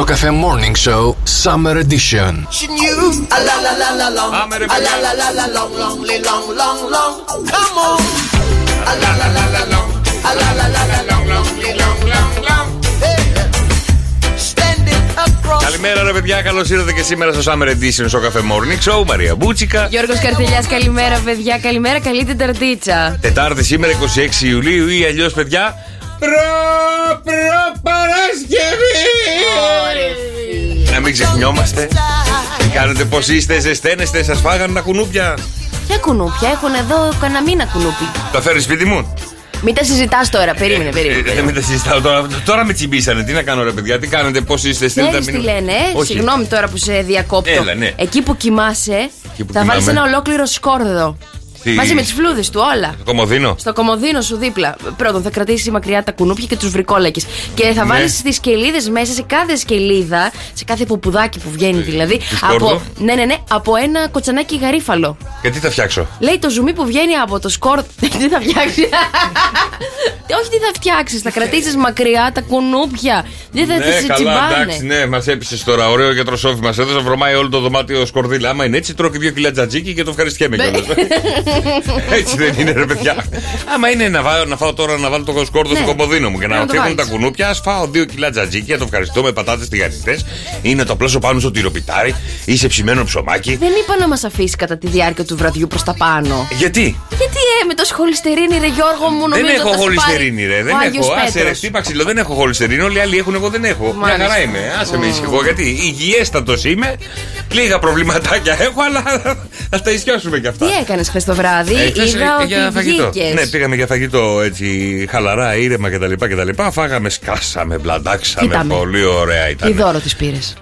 Σοκαφέ Morning Show Summer Edition. Πάμε ρε παιδιά. Καλημέρα ρε παιδιά, καλώ ήρθατε και σήμερα στο Summer Edition στο Cafe Morning Show. Μαρία Μπούτσικα. Γιώργο Καρτελιά, καλημέρα, παιδιά. Καλημέρα, καλή Τεταρτίτσα. Τετάρτη σήμερα 26 Ιουλίου ή αλλιώ παιδιά. Προ, προ Παρασκευή! Να μην ξεχνιόμαστε. Τι κάνετε, πώς είστε, ζεσταίνεστε, σας φάγανε τα κουνούπια; Ποια κουνούπια έχουν εδώ κανένα μήνα κουνούπι. Τα φέρεις σπίτι μου; Μην τα συζητάς τώρα, περίμενε, Ε, περίμενε. Δεν με τα συζητάω τώρα. Τώρα με τσιμπήσανε. Τι να κάνω, ρε παιδιά, τι κάνετε, πώς είστε, στείλτε Ξέρεις τι λένε, ε; Όχι. συγγνώμη τώρα που σε διακόπτω. Έλα, ναι. Εκεί που κοιμάσαι, Εκεί που θα βάλεις κοιμάμαι. ένα ολόκληρο σκόρδο. Τι- Μαζί με τις φλούδες του, όλα. Το κομμωδίνο; Στο κομμωδίνο σου δίπλα. Πρώτον, θα κρατήσει μακριά τα κουνούπια και τους βρικόλακες. Και θα Ναι. βάλεις τις σκελίδες μέσα σε κάθε σκελίδα, σε κάθε ποπουδάκι που βγαίνει δηλαδή. σκόρδο. Από, ναι, ναι, ναι, από ένα κοτσανάκι γαρίφαλο. Και τι θα φτιάξω; Λέει το ζουμί που βγαίνει από το σκόρ. τι θα φτιάξεις; Όχι, τι θα φτιάξεις. Θα κρατήσεις μακριά τα κουνούπια. Δεν θα ναι, τις καλά, τσιμπάνε. εντάξει, ναι, μας έπεισες τώρα. Ωραίο γιατροσόφι μας έδωσε. Βρωμάει όλο το δωμάτιο σκορδίλα. Άμα είναι έτσι, τρώω και δύο κιλά τζατζίκι και το ευχαριστιέμαι Ναι. κιόλας. έτσι δεν είναι, ρε παιδιά. Άμα είναι να, βάω, να φάω τώρα να βάλω το σκόρδο Ναι. στο κομμωδίνο μου και να Να το φτιάχνουν τα βάλεις. κουνούπια, ας φάω δύο κιλά τζατζίκι, να το ευχαριστώ με πατάτες τηγανιτέ ή να το απλώσω πάνω στο τυροπιτάρι ή σε ψημένο ψωμάκι. Δεν είπα να μας αφήσει κατά τη διάρκεια του βραδιού προς τα πάνω. Γιατί; Γιατί ε, με το σχολιστερίνη, ρε Γιώργο μου, Δεν νομίζω έχω θα σου χολυστερίνη, πάρει ρε. Δεν ο Άγιος έχω. Άσε ρε, Πέτρος. χτύπα ξύλο. Δεν έχω χολυστερίνη. Όλοι οι άλλοι έχουν, εγώ δεν έχω. Μια Μάλιστα. χαρά είμαι. Άσε με ησυχώ. Γιατί υγιέστατος είμαι. Λίγα προβληματάκια έχω, αλλά θα τα ισιώσουμε κι αυτά. Τι έκανες χθες το βράδυ, Ε, χθες, είδα ε, για ότι φαγητό. βγήκες. Ναι, πήγαμε για φαγητό έτσι χαλαρά, ήρεμα κτλ. κτλ. Φάγαμε, σκάσαμε, μπλαντάξαμε. Κοίταμε. Πολύ ωραία Τι ήταν. δώρο τη πήρες.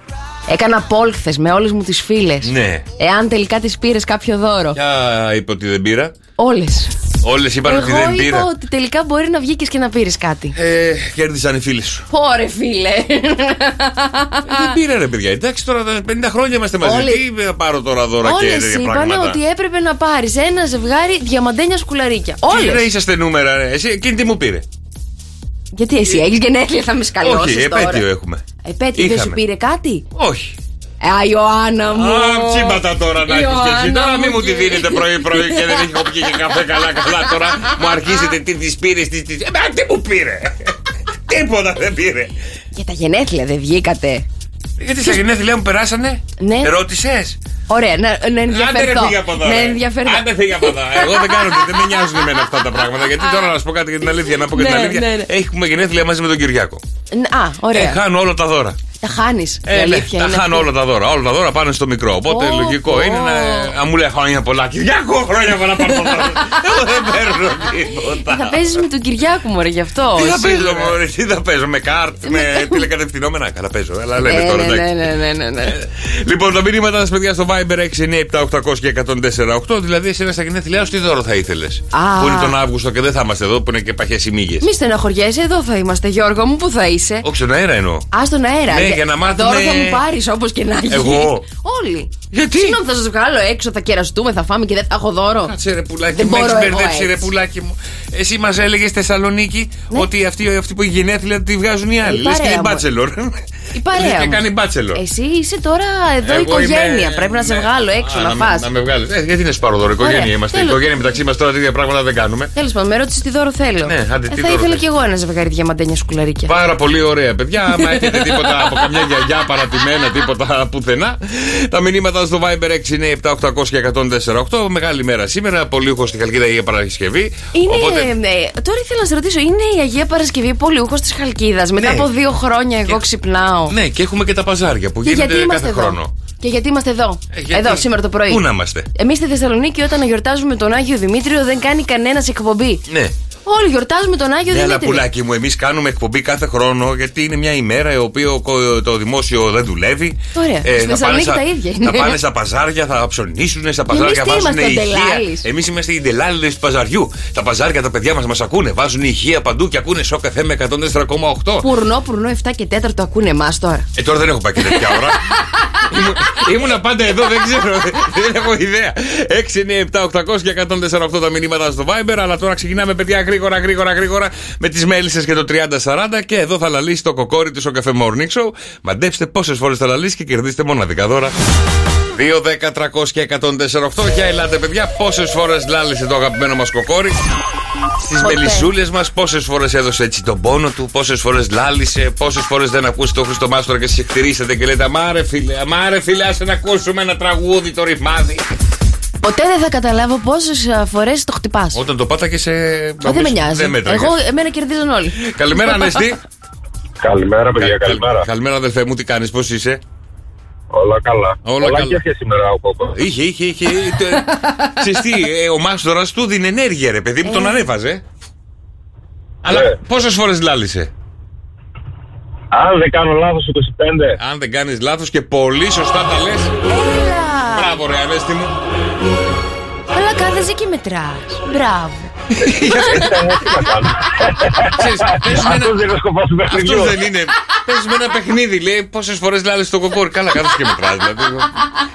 Έκανα πόλ χθε με όλε μου τις φίλες. Ναι. Εάν τελικά τη πήρες κάποιο δώρο. Ποια είπε ότι δεν πήρα. Όλες. Όλες είπαν ότι Εγώ δεν είπα πήρα. ότι τελικά μπορεί να βγήκες και να πήρες κάτι. Ε, κέρδισαν οι φίλοι σου. Πόρε, φίλε. Ε, δεν πήρα ρε παιδιά. Εντάξει τώρα τα 50 χρόνια είμαστε μαζί. Όλοι- Τι θα πάρω τώρα δώρα και Όλες τέτοια είπαν πράγματα; ότι έπρεπε να πάρεις ένα ζευγάρι διαμαντένια σκουλαρίκια. Τι Όλες. ρε, είσαστε νούμερα, ρε. Εσύ εκείνη τι μου πήρε; Γιατί εσύ έχεις γενέθλια, θα με σκαλώσεις. Όχι, επέτειο έχουμε. Επέτειο δεν σου Είχαμε. πήρε κάτι; Όχι. Ε, Α, Ιωάννα μου. Α, τσίμπατα τώρα να έχεις και εσύ. Ιωάννα Τώρα μου μην μου τη και- δίνετε πρωί-πρωί και δεν έχει κοπεί και καφέ καλά-καλά. Τώρα μου αρχίζετε τι τη πήρε, τι τη. Ε, τι μου πήρε; Τίποτα δεν πήρε. Για τα γενέθλια δεν βγήκατε. Γιατί στα γενέθλιά μου περάσανε; Ναι. Ρώτησες; Ωραία, να, να Άντε ρε ενδιαφερθώ. φύγε από εδώ. Να ρε. ενδιαφερθώ. Άντε φύγε από εδώ. Εγώ δεν κάνω δεν με νοιάζουν εμένα αυτά τα πράγματα. Γιατί τώρα να σου πω κάτι για την αλήθεια. Να πω και την Ναι, αλήθεια. ναι, ναι. Έχουμε γενέθλια μαζί με τον Κυριάκο. Α, Ε, ωραία. χάνω όλα τα δώρα. Τα χάνεις. Ε, ναι, αλήθεια τα είναι χάνω αυτή. όλα τα δώρα. Όλα τα δώρα πάνε στο μικρό. Οπότε Ω, λογικό ω. είναι να. Αν μου λέει χρόνια πολλά, Κυριάκο χρόνια πολλά πάρω το δώρο. Εγώ δεν παίρνω τίποτα. Θα παίζεις με τον Κυριάκο μου, ρε, γι' αυτό. Τι θα σίγουρα. παίζω, μωρέ, τι θα παίζω, με κάρτ, με τηλεκατευθυνόμενα. Καλά παίζω, αλλά λέμε Ε, τώρα ναι, εντάξει. ναι, ναι, ναι, ναι. Λοιπόν, τα μηνύματα σας, παιδιά, στο Viber 697-800 και 104-8. Δηλαδή, εσένα στα γενέθλιά σου, τι δώρο θα ήθελες; Α. Που είναι τον Αύγουστο και δεν θα είμαστε εδώ, που είναι και παχές οι μύγε. Μη στεναχωριέσαι, εδώ θα είμαστε, Γιώργο μου, πού θα είσαι. Όχι στον αέρα εννοώ. Α στον αέρα. Ναι, για να μάθουμε- Δώρο θα μου πάρεις όπως και να έχει. Εγώ; Όλοι. Γιατί; Συγγνώμη, θα σας βγάλω έξω, θα κεραστούμε, θα φάμε και δεν θα έχω δώρο. Κάτσε ρε πουλάκι Δεν μου, έχει μπορώ εγώ μπερδέψει ρε έτσι. πουλάκι μου. Εσύ μας έλεγες στη Θεσσαλονίκη Ναι. ότι αυτοί, αυτοί που έχει γενέθλια τη βγάζουν οι άλλοι. Η Λες και παρέα είναι μου. μπάτσελορ. Η παρέα Λες και μου. κάνει μπάτσελορ. Εσύ είσαι τώρα εδώ Εγώ οικογένεια. είμαι- Πρέπει να σε ναι. βγάλω έξω Α, να με- φας Να με βγάλεις. Ε, γιατί είναι σπαροδόρο, οικογένεια Ωραία. είμαστε. Τέλος. Οικογένεια μεταξύ μας τώρα τέτοια πράγματα δεν κάνουμε. Τέλος πάντων, με ρώτησες τι δώρο θέλω. Ναι, άντε, Ε, τι θα δώρο ήθελα θες. κι εγώ ένα ζευγάρι διαμαντένια σκουλαρίκια. Πάρα πολύ ωραία, παιδιά. Άμα έχετε τίποτα από καμιά γιαγιά παρατημένα, τίποτα πουθενά. Τα μηνύματα στο Viber 6 είναι 7-800 και 104-8. Μεγάλη μέρα σήμερα. Πολύ στη Χαλκίδα για Παρασκευή. Είναι, Οπότε ε, τώρα ήθελα να σε ρωτήσω, είναι η Αγία Παρασκευή πολιούχο της Χαλκίδας; Μετά Ναι. από δύο χρόνια εγώ ξυπνάω. Ναι, και έχουμε και τα παζάρια που Και γίνονται γιατί είμαστε κάθε εδώ; χρόνο. Και γιατί είμαστε εδώ; Ε, γιατί- Εδώ, σήμερα το πρωί. Πού να είμαστε; Εμείς στη Θεσσαλονίκη, όταν γιορτάζουμε τον Άγιο Δημήτριο, δεν κάνει κανένας εκπομπή. Ναι. Όλοι γιορτάζουμε τον Άγιο Ναι, αλλά Δημήτριο. πουλάκι μου, εμείς κάνουμε εκπομπή κάθε χρόνο γιατί είναι μια ημέρα η οποία ο- το δημόσιο δεν δουλεύει. Ωραία. Στη θα πάνε Θεσσαλονίκη στα- τα ίδια είναι. Θα πάνε στα παζάρια, θα ψωνίσουν στα παζάρια, τι βάζουν είμαστε, ο ηχεία. Ντελάλης; Εμείς είμαστε οι ντελάλιδες του παζαριού. Τα παζάρια, τα παιδιά μας μας ακούνε. Βάζουν ηχεία παντού και ακούνε σοκ FM με 104,8. Πουρνό, πουρνό, 7 και 4 το ακούνε εμάς τώρα. Ε, τώρα δεν έχω πάει και τέτοια ώρα. Ήμουν- Ήμουνα πάντα εδώ, δεν ξέρω. Δεν έχω ιδέα. 6, 9, 7, 800 και 148 τα μηνύματα στο Viber. Αλλά τώρα ξεκινάμε, παιδιά, γρήγορα. Γρήγορα, γρήγορα, γρήγορα με τις μέλισσες και το 30-40 και εδώ θα λαλήσει το κοκόρι του στο καφέ Morning Show. Μαντέψτε πόσες φορές θα λαλήσει και κερδίστε μοναδικά δώρα. 2, 10, 300 και 148. Για ελάτε, παιδιά, πόσες φορές λάλησε το αγαπημένο μας κοκόρι. Στις μελισσούλες μας, πόσες φορές έδωσε έτσι τον πόνο του, πόσες φορές λάλησε, πόσες φορές δεν ακούσει το Χριστομάστορα και συχτηρίσετε και λέτε Αμάρε φίλε, αμάρε φίλε, άσε να ακούσουμε ένα τραγούδι, το ρυθμάδι. Ποτέ δεν θα καταλάβω πόσες φορές το χτυπάς. Όταν το πάταγε σε. Δεν με νοιάζει. Δεν μέτραγες. Εγώ, εμένα κερδίζουν όλοι. Καλημέρα, Ανέστη. Καλημέρα, παιδιά, καλημέρα. Καλημέρα, αδελφέ μου, τι κάνεις, πώς είσαι; Όλα καλά. Όλα Πολλά καλά. και σήμερα ο Κόκο. Είχε, είχε, είχε. Ξέρεις τι, ε, ο Μάστορα του δίνει ενέργεια, ρε παιδί μου, τον ανέβαζε. Αλλά Ναι. πόσες φορές λάλησε; Αν δεν κάνω λάθος, 25. Αν δεν κάνεις λάθος και πολύ σωστά τα λες. Έλα! Μπράβο, ρε Ανέστη μου. Αλλά κάθεσαι και μετρά. Μπράβο. Τι να κάνω. Ξέρεις, παίζεις με ένα- Αυτός δεν είναι ο σκοπός του παιχνιδιού. Αυτό δεν είναι. Παίζει με ένα παιχνίδι, λέει πόσες φορές λάλησε το κοκόρι. Καλά, κάτω και μετράς, δηλαδή.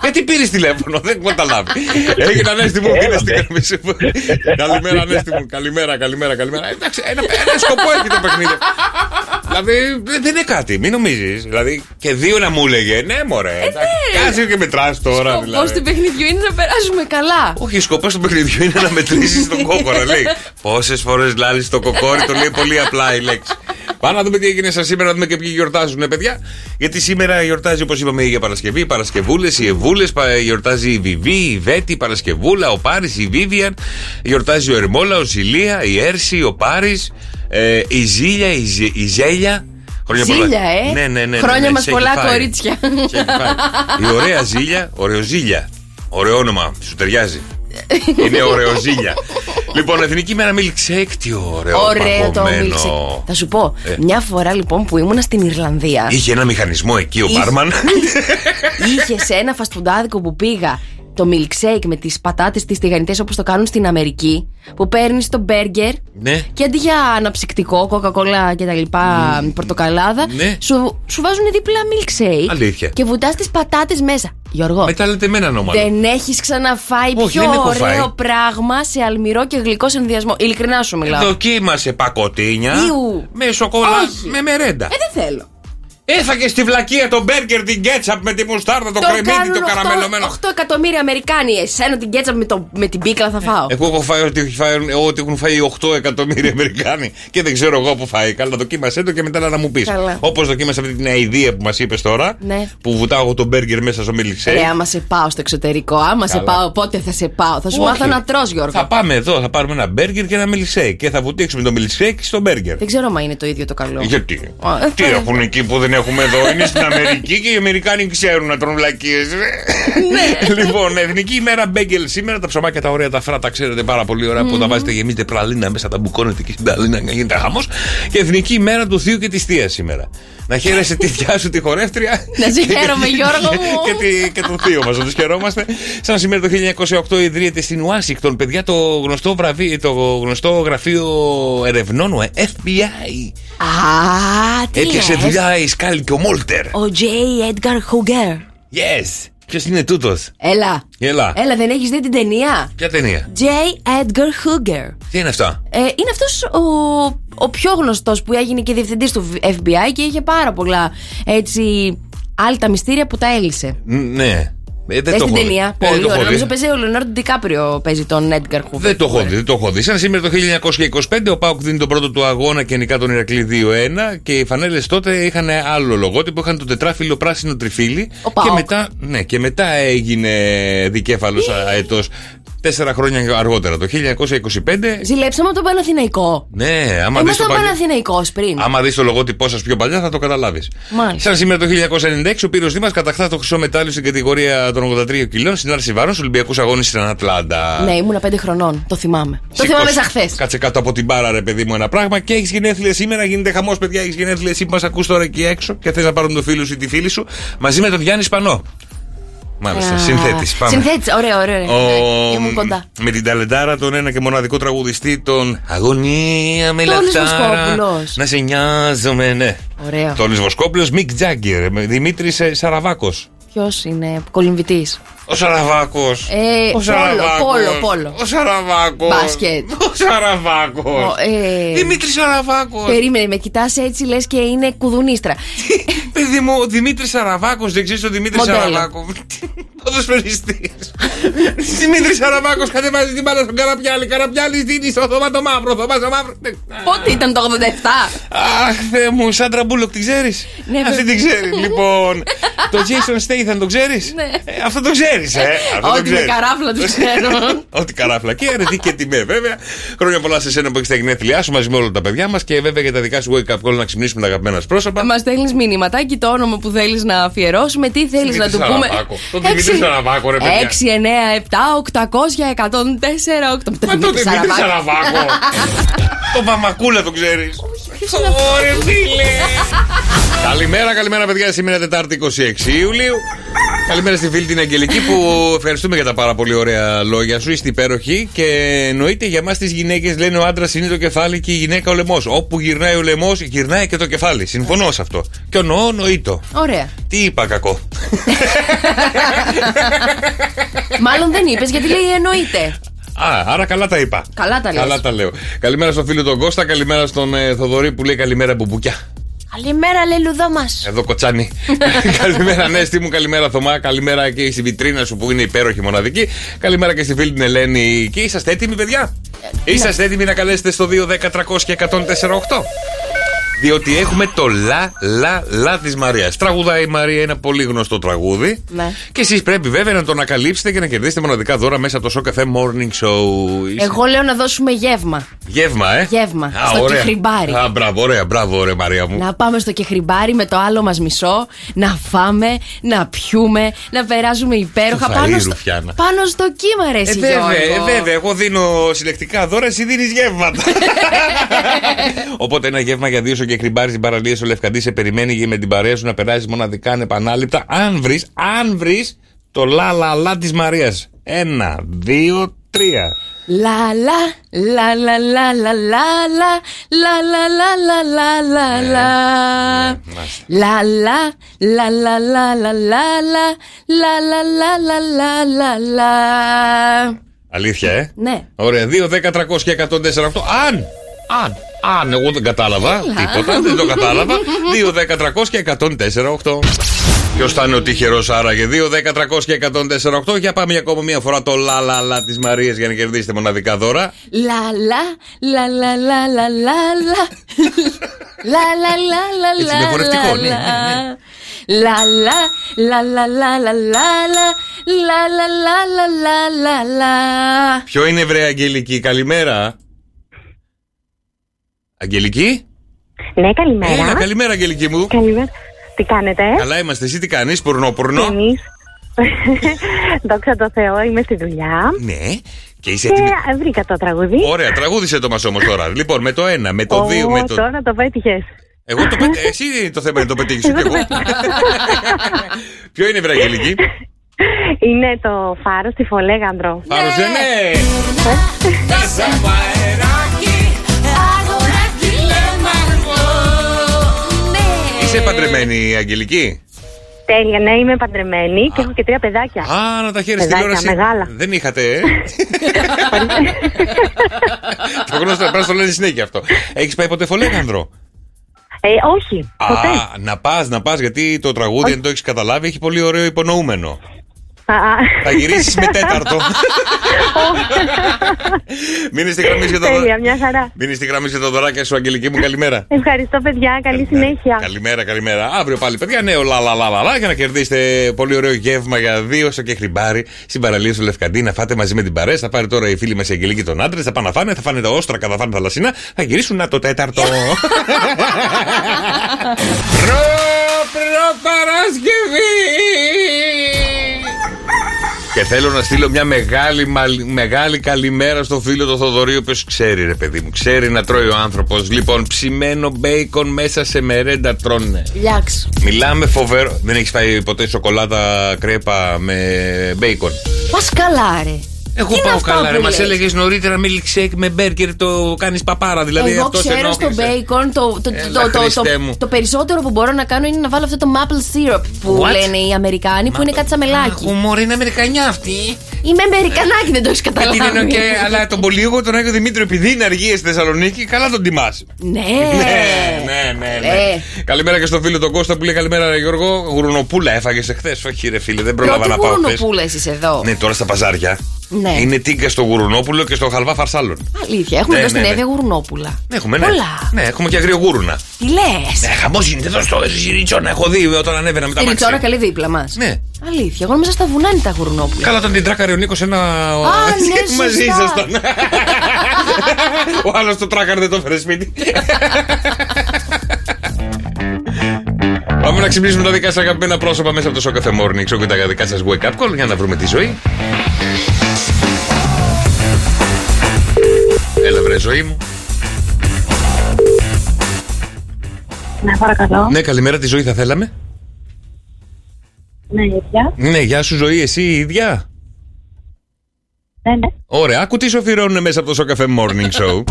Γιατί πήρες τηλέφωνο, δεν έχω καταλάβει. Έγινε Ανέστη μου, Έλα, είναι στην ναι. γραμμή σου. Καλημέρα, Ανέστη μου. Καλημέρα, καλημέρα, καλημέρα. Εντάξει, ένα, ένα σκοπό έχει το παιχνίδι. Δηλαδή δεν- δεν είναι κάτι, μην νομίζεις. Δηλαδή και δύο να μου έλεγε, ναι, μωρέ. εντάξει, Κάτσε και μετράς τώρα. Πώ δηλαδή. του παιχνιδιού είναι να περάσουμε καλά. Όχι, σκοπός του παιχνιδιού είναι να μετρήσεις τον κόκορα, λέει. Πόσες φορές λάλησε το κοκόρι, το λέει πολύ απλά η λέξη. Πάμε να δούμε τι έγινε σας σήμερα, να δούμε και ποιοι γιορτάζουν, ε, παιδιά. Γιατί σήμερα γιορτάζει, όπως είπαμε, η Αγία Παρασκευή, οι Παρασκευούλες, οι Ευούλε, γιορτάζει η Βιβί, η Βέτη, η Παρασκευούλα, ο Πάρης, η Βίβιαν, γιορτάζει ο Ερμόλα, ο Ζηλία, η Έρση, ο Πάρης, ε, η Ζήλια, η, Ζε- η Ζέλια. Χρόνια πολλά. Ζήλια, ε; Ναι, ναι, ναι. ναι, Χρόνια ναι, μας σε έχει πολλά, φάει. κορίτσια. Σε έχει φάει. Η ωραία Ζήλια, ωραιοζήλια. Ωραίο όνομα, σου ταιριάζει. Είναι ωραιοζήλια. λοιπόν, Εθνική μέρα milkshake, τι ωραίο. Ωραίο το παγωμένο. milkshake. Θα σου πω, Ε. μια φορά λοιπόν που ήμουνα στην Ιρλανδία, Είχε ένα μηχανισμό εκεί ο Είχε. μπάρμαν. είχε σε ένα φαστφουντάδικο που πήγα το milkshake με τις πατάτες τις τηγανιτές όπως το κάνουν στην Αμερική, που παίρνεις το μπέργκερ ναι. και αντί για αναψυκτικό, κοκακόλα και τα λοιπά, πορτοκαλάδα, Ναι. σου, σου βάζουν δίπλα milkshake. Αλήθεια. Και βουτάς τις πατάτες μέσα. Γιώργο, Με τα λέτε με έναν όνομα. δεν έχεις ξαναφάει Όχι, πιο δεν έχω ωραίο φάει. πράγμα σε αλμυρό και γλυκό συνδυασμό. Ειλικρινά σου μιλάω. Δοκίμασε πακοτίνια. Ιου. Με σοκολάτα. Όχι. Με μερέντα. Ε, δεν θέλω. Έφαγε στη βλακεία το μπέργκερ, την κέτσαπ με τη μουστάρδα, το, κρεμμύδι, το κάνουν καραμελωμένο. 8, εκατομμύρια Αμερικάνοι. Εσένα την κέτσα με, το, με την πίκλα θα φάω. Εγώ έχω φάει ό,τι, έχει φάει, ό,τι έχουν φάει 8 εκατομμύρια Αμερικάνοι και δεν ξέρω εγώ που φάει. Καλά, δοκίμασέ το και μετά να μου πεις. Καλά. Όπως δοκίμασα αυτή την αηδία που μας είπες τώρα, Ναι. που βουτάω εγώ το μπέργκερ μέσα στο milkshake. Ρε, άμα σε πάω στο εξωτερικό, άμα σε Καλά. πάω, πότε θα σε πάω; Θα σου Όχι. μάθω να τρως Γιώργο. Θα πάμε εδώ, θα πάρουμε ένα μπέργκερ και ένα milkshake και θα βουτήξουμε το milkshake στο μπέργκερ. Δεν ξέρω αν είναι το ίδιο το καλό. Γιατί; Α, ε, Τι ε, έχουν εκεί που δεν έχουμε εδώ. Είναι στην Αμερική και οι Αμερικάνοι ξέρουν να τρώνε βλακίες. Ναι. λοιπόν, Εθνική ημέρα μπέγκελ σήμερα. Τα ψωμάκια τα ωραία τα φράτα ξέρετε πάρα πολύ ωραία που τα βάζετε γεμίζετε πραλίνα μέσα, τα μπουκώνετε και στην πραλίνα και γίνεται χαμός. Και Εθνική ημέρα του Θείου και της Θείας σήμερα. Να χαίρεσαι τη θιά σου τη χορεύτρια. Να σε Και- χαίρομαι, Γιώργο μου. Και, τη- και το θείο μας, να τους χαιρόμαστε. Σαν σήμερα το 1908 ιδρύεται στην Ουάσιγκτον, παιδιά, το γνωστό, βραβείο, το γνωστό γραφείο ερευνών, ε, FBI. Α, τι Έπιασε λες; δουλειά η Σκάλι και ο Μόλτερ. Ο J. Edgar Hoover. Yes. Ποιος είναι τούτος; Έλα. Έλα. Έλα, δεν έχεις δει την ταινία; Ποια ταινία; J. Edgar Hoover. Τι είναι αυτά. Ε, είναι αυτός ο, ο πιο γνωστός που έγινε και διευθυντής του FBI και είχε πάρα πολλά έτσι άλλα μυστήρια που τα έλυσε. Ν- Ναι. Ε, δεν Πες το την έχω δει. ταινία. Ε, δεν Πολύ το έχω ωραία. δει. Νομίζω παίζει ο Λεωνάρντο Ντικάπριο παίζει τον Edgar Hoover. Δεν το έχω δει, δεν το έχω δει. Σαν σήμερα το 1925 ο Πάουκ δίνει τον πρώτο του αγώνα και νικά τον Ηρακλή 2-1 και οι φανέλες τότε είχαν άλλο λογότυπο, είχαν το τετράφυλλο πράσινο τριφύλι. Ο και, ΠΑΟΚ. μετά, ναι, και μετά έγινε δικέφαλος αετός τέσσερα χρόνια αργότερα, το 1925. Ζηλέψαμε από τον Παναθηναϊκό. Ναι, άμα δεις το Ήμασταν παλιό. Παναθηναϊκός πριν. Άμα δεις το λογότυπό σας πιο παλιά, θα το καταλάβεις. Μάλιστα. Σαν σήμερα το 1996, ο Πύρρος Δήμας κατακτά το χρυσό μετάλλιο στην κατηγορία των 83 κιλών στην άρση βάρων στους Ολυμπιακούς Αγώνες στην Ατλάντα. Ναι, ήμουνα πέντε χρονών. Το θυμάμαι. Το θυμάμαι σαν χθες. Κάτσε κάτω από την μπάρα, ρε παιδί μου, ένα πράγμα. Και έχεις γενέθλια σήμερα, γίνεται χαμός, παιδιά. Έχεις γενέθλια εσύ που μας ακούς τώρα εκεί έξω και θες να πάρουν το φίλο σου ή τη φίλη σου μαζί με τον Γιάννη Σπανό. Μάλιστα, συνθέτης. Πάμε. Συνθέτης, ωραία, ωραία. ωραία. Ο... Ήμουν κοντά. Με την ταλεντάρα τον ένα και μοναδικό τραγουδιστή, τον Αγωνία με Τόνις λαχτάρα. Βοσκόπουλος. Να σε νοιάζομαι, ναι. Ωραίο. Τόνι Βοσκόπουλος, Μικ Τζάγκερ, με Δημήτρης Σαραβάκος. Ποιος είναι, κολυμβητής. Ο Σαραβάκος. Ε, ο πόλο, πόλο, πόλο. Ο Σαραβάκος. Μπάσκετ. Ο Σαραβάκος. Ο, ε, Δημήτρης Σαραβάκος. Περίμενε, με κοιτάς έτσι λες και είναι κουδουνίστρα. Παιδί μου, ο Δημήτρης Σαραβάκος. Δεν ξέρεις τον Δημήτρη Μοντέλο. Σαραβάκο. Ποδοσφαιριστής. Δημήτρης Σαραβάκος κατεβάζει την μπάλα στον Καραπιάλη. Καραπιάλη δίνει στο Θωμά το Μαύρο. Θωμά το Μαύρο. Πότε ήταν το 87. Αχ, Θεέ μου, Σάντρα Μπούλοκ, την ξέρεις; Ναι, Αυτή βέβαια. την ξέρει. λοιπόν, το Jason Statham το ξέρεις; Ναι. αυτό το ξέρει, ε. Αυτό το Ό,τι με ξέρεις. καράφλα τους ξέρω. Ό,τι καράφλα και αρετή και τιμέ, βέβαια. Χρόνια πολλά σε εσένα που έχεις τα γενέθλιά σου μαζί με όλα τα παιδιά μας και βέβαια για τα δικά σου wake up call να ξυπνήσουμε τα αγαπημένα σου πρόσωπα. Μα στέλνεις μηνυματάκι το όνομα που θέλεις να αφιερώσουμε, τι θέλεις να Δημήτρη του πούμε. Σαραβάκο. Το Δημήτρη Σαραβάκο, ρε παιδιά. 6, 9, 7, 800, 104, 8. Μα το Δημήτρη Σαραβάκο. Το Βαμακούλα το ξέρεις. Ωραία, φίλε. Καλημέρα, καλημέρα, παιδιά. Σήμερα Τετάρτη 26 Ιουλίου. Καλημέρα στη φίλη την Αγγελική που ευχαριστούμε για τα πάρα πολύ ωραία λόγια σου. Είστε υπέροχοι και εννοείται για εμάς τις γυναίκες λένε ο άντρας είναι το κεφάλι και η γυναίκα ο λαιμός. Όπου γυρνάει ο λαιμός, γυρνάει και το κεφάλι. Συμφωνώ σε αυτό. Και ο νοώ νοήτο. Ωραία. Τι είπα κακό; Μάλλον δεν είπες γιατί λέει εννοείται. Α, άρα καλά τα είπα. Καλά τα λες. Καλά τα λέω. Καλημέρα στον φίλο τον Κώστα, καλημέρα στον ε, Θοδωρή που λέει καλημέρα μπουμπουκιά. Καλημέρα, λελουδό μας. Εδώ κοτσάνι. καλημέρα, Νέστη μου. Καλημέρα, Θωμά. Καλημέρα και στη βιτρίνα σου που είναι υπέροχη μοναδική. Καλημέρα και στη φίλη την Ελένη. Και είσαστε έτοιμοι, παιδιά; Είσαστε έτοιμοι να καλέσετε στο 210 300 και 104 Διότι έχουμε το λα λα λα της Μαρίας. Τραγουδάει η Μαρία ένα πολύ γνωστό τραγούδι. Ναι. Και εσείς πρέπει βέβαια να το ανακαλύψετε και να κερδίσετε μοναδικά δώρα μέσα από το Show Cafe Morning Show. Είσαι- Εγώ λέω να δώσουμε γεύμα. Γεύμα, ε; Γεύμα, Α, στο ωραία. κεχριμπάρι. Α, μπράβο, ωραία, μπράβο, ωραία, Μαρία μου. Να πάμε στο κεχριμπάρι με το άλλο μας μισό, να φάμε, να πιούμε, να περάσουμε υπέροχα Του πάνω φαΐ, στο, Ρουφιάνα. πάνω στο κύμα, ρε, Ε, εσύ, βέβαια, Γιώργο. ε, βέβαια. Εγώ δίνω συλλεκτικά δώρα, εσύ δίνεις γεύματα. Οπότε ένα γεύμα για δύο στο και κρυμπάρι στην παραλία στο Λευκαντή σε περιμένει και με την παρέα σου να περάσει μοναδικά ανεπανάληπτα. Αν βρει, αν βρει το λα λα λα τη Μαρία. Ένα, δύο, τρία. Λα λα λα λα λα λα λα λα λα λα λα λα λα λα ναι, μάλιστα. Λα λα λα λα λα λα λα λα λα λα λα λα λα λα λα Αλήθεια, ε. Ναι. Ωραία, 2, 10, 300 και 148. Αν, αν, αν, εγώ δεν κατάλαβα τίποτα, δεν το κατάλαβα. 2, 10, 300 και 104, 8. Ποιο θα είναι ο τυχερό άραγε, 2, 10, 300 και 104, 8. Για πάμε για ακόμα μία φορά το λα λα λα τη Μαρία για να κερδίσετε μοναδικά δώρα. Λα λα λα λα λα λα λα λα Λα λα λα λα Έτσι, λα είναι χορευτικό, λα ναι, ναι, ναι. Λα λα λα λα λα λα λα λα Λα λα λα λα λα λα λα Ποιο είναι βρε Αγγελική, καλημέρα. Αγγελική; Ναι, καλημέρα. Έλα, καλημέρα Αγγελική μου. Καλημέρα. Τι κάνετε, Καλά είμαστε, εσύ τι κάνεις, πουρνό, πουρνό; εμείς. Δόξα τω Θεώ, είμαι στη δουλειά. Ναι, και είσαι έτοιμη. Και βρήκα το τραγούδι. Ωραία, τραγούδισε το μας όμως τώρα. Λοιπόν, με το ένα, με το Ω, δύο, με το. Τώρα το πέτυχες. Εγώ το πετύχω. Εσύ το θέμα είναι το πετύχεις, ούτε εγώ. Ποιο είναι η Βραγγελική. Είναι το φάρο στη Φολέγανδρο. Φάρος, ε, ναι. Είσαι παντρεμένη, Αγγελική; Τέλεια, ναι, είμαι παντρεμένη και έχω και τρία παιδάκια. Α, να τα χαίρεσαι Παιδάκια, τηλεόραση. μεγάλα. Δεν είχατε, ε; το γνωστό, πρέπει να το λένε συνέχεια αυτό. Έχεις πάει ποτέ φωλέγανδρο. Ε, όχι, ποτέ. Α, να πας, να πας, γιατί το τραγούδι, αν το έχεις καταλάβει, έχει πολύ ωραίο υπονοούμενο. Α, α. Θα γυρίσεις με τέταρτο. Μείνε στη γραμμή για το Τέλεια, μια χαρά. Μείνε στη γραμμή για το δωράκι σου, Αγγελική μου, καλημέρα. Ευχαριστώ, παιδιά. Καλή συνέχεια. Καλημέρα, καλημέρα. Αύριο πάλι, παιδιά, νέο λα λα λα λα, λα για να κερδίσετε πολύ ωραίο γεύμα για δύο στο και χρυμπάρι στην παραλία στο Λευκαντή να φάτε μαζί με την παρέα. Θα πάρει τώρα η φίλη μας η Αγγελική τον άντρε, θα πάνε να φάνε, θα φάνε τα όστρακα, θα φάνε τα λασινά, θα γυρίσουν να το τέταρτο. Προ, προ Παρασκευή! Και θέλω να στείλω μια μεγάλη, μαλ- μεγάλη καλημέρα στο φίλο του Θοδωρή, ο οποίος ξέρει, ρε παιδί μου, ξέρει να τρώει ο άνθρωπος. Λοιπόν, ψημένο μπέικον μέσα σε μερέντα τρώνε. Λιάξ. Μιλάμε φοβερό. Δεν έχεις φάει ποτέ σοκολάτα κρέπα με μπέικον; Πας καλά, ρε. Εγώ Τι είναι πάω αυτά καλά, ρε. που Μας λες; έλεγες νωρίτερα milkshake με μπέργκερ το κάνεις παπάρα. Δηλαδή Εγώ αυτό ξέρω στο μπέικον το, το, Έλα, το, το, Χριστέ το, μου. το περισσότερο που μπορώ να κάνω είναι να βάλω αυτό το maple syrup που What? λένε οι Αμερικάνοι που είναι κάτι σαν μελάκι. Χουμόρ είναι Αμερικανιά αυτή. Είμαι Αμερικανάκι, δεν το έχεις Γιατί είναι καταλάβει. και, αλλά τον Πολύγο, τον Άγιο Δημήτριο, επειδή είναι αργία στη Θεσσαλονίκη, καλά τον τιμάς. Ναι, Ναι, ναι, ναι, ναι. Ε. Καλημέρα και στο φίλο τον Κώστα που λέει καλημέρα, ρε Γιώργο. Γουρνοπούλα έφαγες εχθές. Όχι, ρε φίλε, δεν πρόλαβα Πρώτη να πάω χθες. γουρνοπούλα εσείς εδώ. Ναι, τώρα στα παζάρια. Ναι. Είναι τίγκα στο γουρνόπουλο και στο χαλβά φαρσάλων. Αλήθεια, έχουμε Ναι, εδώ στην ναι, ναι. Εύη γουρνόπουλα. Έχουμε, ναι. Πολλά. Ναι, έχουμε και αγριογούρουνα. Τι λες; Ναι, χαμός γίνεται εδώ στο Ριτσόνα. Έχω δει όταν ανέβαινα με τα Την μάξι. Ιτσόρα καλή δίπλα μας. Ναι. Αλήθεια, εγώ μέσα στα βουνά είναι τα γουρνόπουλα. Καλά, όταν την τράκαρε ο Νίκος ένα. ναι, Μαζί σωστά. ήσασταν. ο άλλος το τράκαρε δεν το έφερε σπίτι. Πάμε να ξυπνήσουμε τα δικά σας αγαπημένα πρόσωπα μέσα από το Σοκαφέ Morning Show και τα δικά σας wake up call για να βρούμε τη ζωή. Έλα, βρε ζωή μου. Ναι, παρακαλώ. Ναι, καλημέρα, τη ζωή θα θέλαμε. Ναι, ίδια. Ναι, γεια σου, ζωή, εσύ η ίδια. Ναι, ναι. Ωραία, άκου τι σου αφιερώνουν μέσα από το Σοκαφέ Morning Show.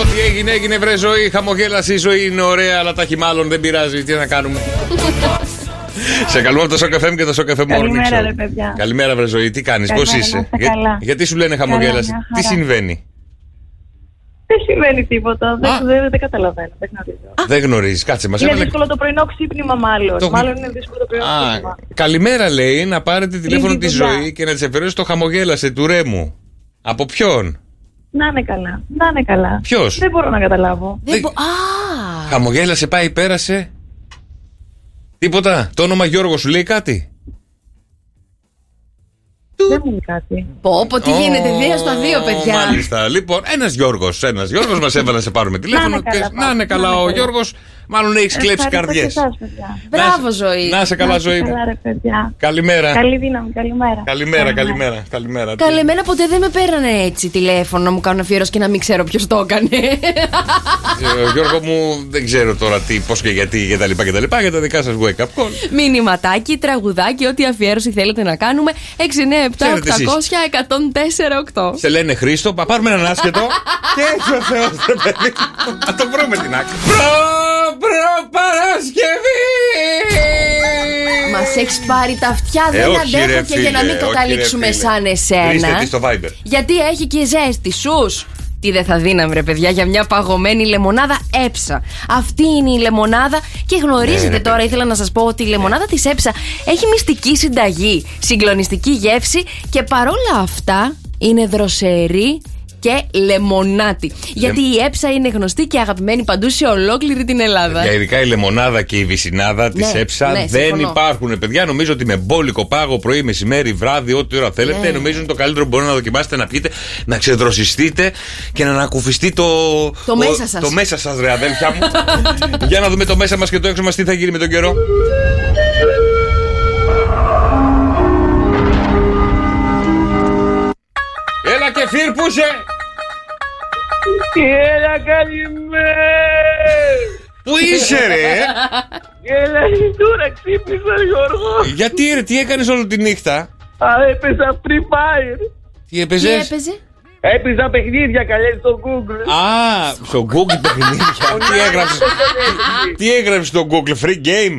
Ό,τι έγινε, έγινε βρε ζωή. Χαμογέλασε η ζωή είναι ωραία, αλλά τα έχει μάλλον δεν πειράζει. Τι να κάνουμε. Σε καλούμε από το Σοκαφέ και το Σοκαφέ Morning Καλημέρα, Show. ρε, παιδιά. Καλημέρα, βρε ζωή. Τι κάνεις, πώς Καλημέρα, είσαι. να είστε Για- καλά. γιατί σου λένε χαμογέλασε, Καλά, μια τι χαρά. συμβαίνει; Δεν συμβαίνει τίποτα. Α. Δεν, δεν, δεν καταλαβαίνω. Δεν γνωρίζω. Δεν γνωρίζεις, κάτσε μας. είναι δύσκολο το πρωινό ξύπνημα, μάλλον. Το- Μάλλον είναι δύσκολο το πρωινό Α, ξύπνημα. καλημέρα λέει να πάρετε τηλέφωνο τη δουλειά. ζωή και να της αφιερώσει το χαμογέλασε του Ρέμου. Από ποιον; Να είναι καλά. Να είναι καλά. Ποιος; Δεν μπορώ να καταλάβω. Δεν μπο- Α! Χαμογέλασε, πάει, πέρασε. Τίποτα. Το όνομα Γιώργος σου λέει κάτι. Δεν κάτι. Πω, πω, τι γίνεται, δύο στα δύο, παιδιά. Μάλιστα. Λοιπόν, ένας Γιώργος, ένας Γιώργος μας έβαλε να σε πάρουμε τηλέφωνο. Να είναι καλά ο Γιώργος. Μάλλον έχει κλέψει καρδιές. Μπράβο, ζωή. Να σε καλά, ζωή. Καλημέρα. Καλή δύναμη, καλημέρα. Καλημέρα, καλημέρα. Καλημέρα. Καλημέρα, ποτέ δεν με πέρανε έτσι τηλέφωνο να μου κάνουν αφιέρωση και να μην ξέρω ποιος το έκανε. Ε, Γιώργο μου, δεν ξέρω τώρα τι, πώς και γιατί κτλ. τα λοιπά και τα λοιπά. Για τα δικά σας wake up call. Μηνυματάκι, τραγουδάκι, ό,τι αφιέρωση θέλετε να κάνουμε. 6, 9, ναι, 8. Σε λένε Χρήστο, πάρουμε έναν άσχετο. και έτσι ο Θεός. Θα το βρούμε την άκρη. Προ, προ, Μας έχεις πάρει τα αυτιά, ε, δεν όχι, αντέχω και για να μην όχι, καταλήξουμε σαν εσένα. Γιατί έχει και ζέστη, σου. Τι δεν θα δίναμε, ρε παιδιά, για μια παγωμένη λεμονάδα έψα. Αυτή είναι η λεμονάδα και γνωρίζετε Ναι, ρε, τώρα, ήθελα να σας πω ότι η λεμονάδα της έψα έχει μυστική συνταγή, συγκλονιστική γεύση και παρόλα αυτά είναι δροσερή και λεμονάτη. Γιατί η έψα είναι γνωστή και αγαπημένη παντού σε ολόκληρη την Ελλάδα. Για ειδικά η λεμονάδα και η βυσινάδα της Ναι, έψα ναι, δεν συμφωνώ. υπάρχουν, παιδιά. Νομίζω ότι με μπόλικο πάγο πρωί, μεσημέρι, βράδυ, ό,τι ώρα θέλετε, Ναι. νομίζω είναι το καλύτερο που μπορείτε να δοκιμάσετε να πιείτε, να ξεδροσιστείτε και να ανακουφιστεί το. Το ο- μέσα σας. Το μέσα σας, ρε αδέλφια μου. Για να δούμε το μέσα μας και το έξω μας τι θα γίνει με τον καιρό. Έλα και φύρπουσε! Έλα, καλημέρα! Πού είσαι, ρε! Έλα, τώρα ξύπνησα, Γιώργο. Γιατί, ρε, τι έκανες όλη τη νύχτα; Α, έπαιζα Free Fire. Τι Τι έπαιζε; έπαιζε. Έπαιζα παιχνίδια καλές στο Google. Α, στο Google παιχνίδια. τι έγραψες; Τι έγραψες στο Google; Free Game;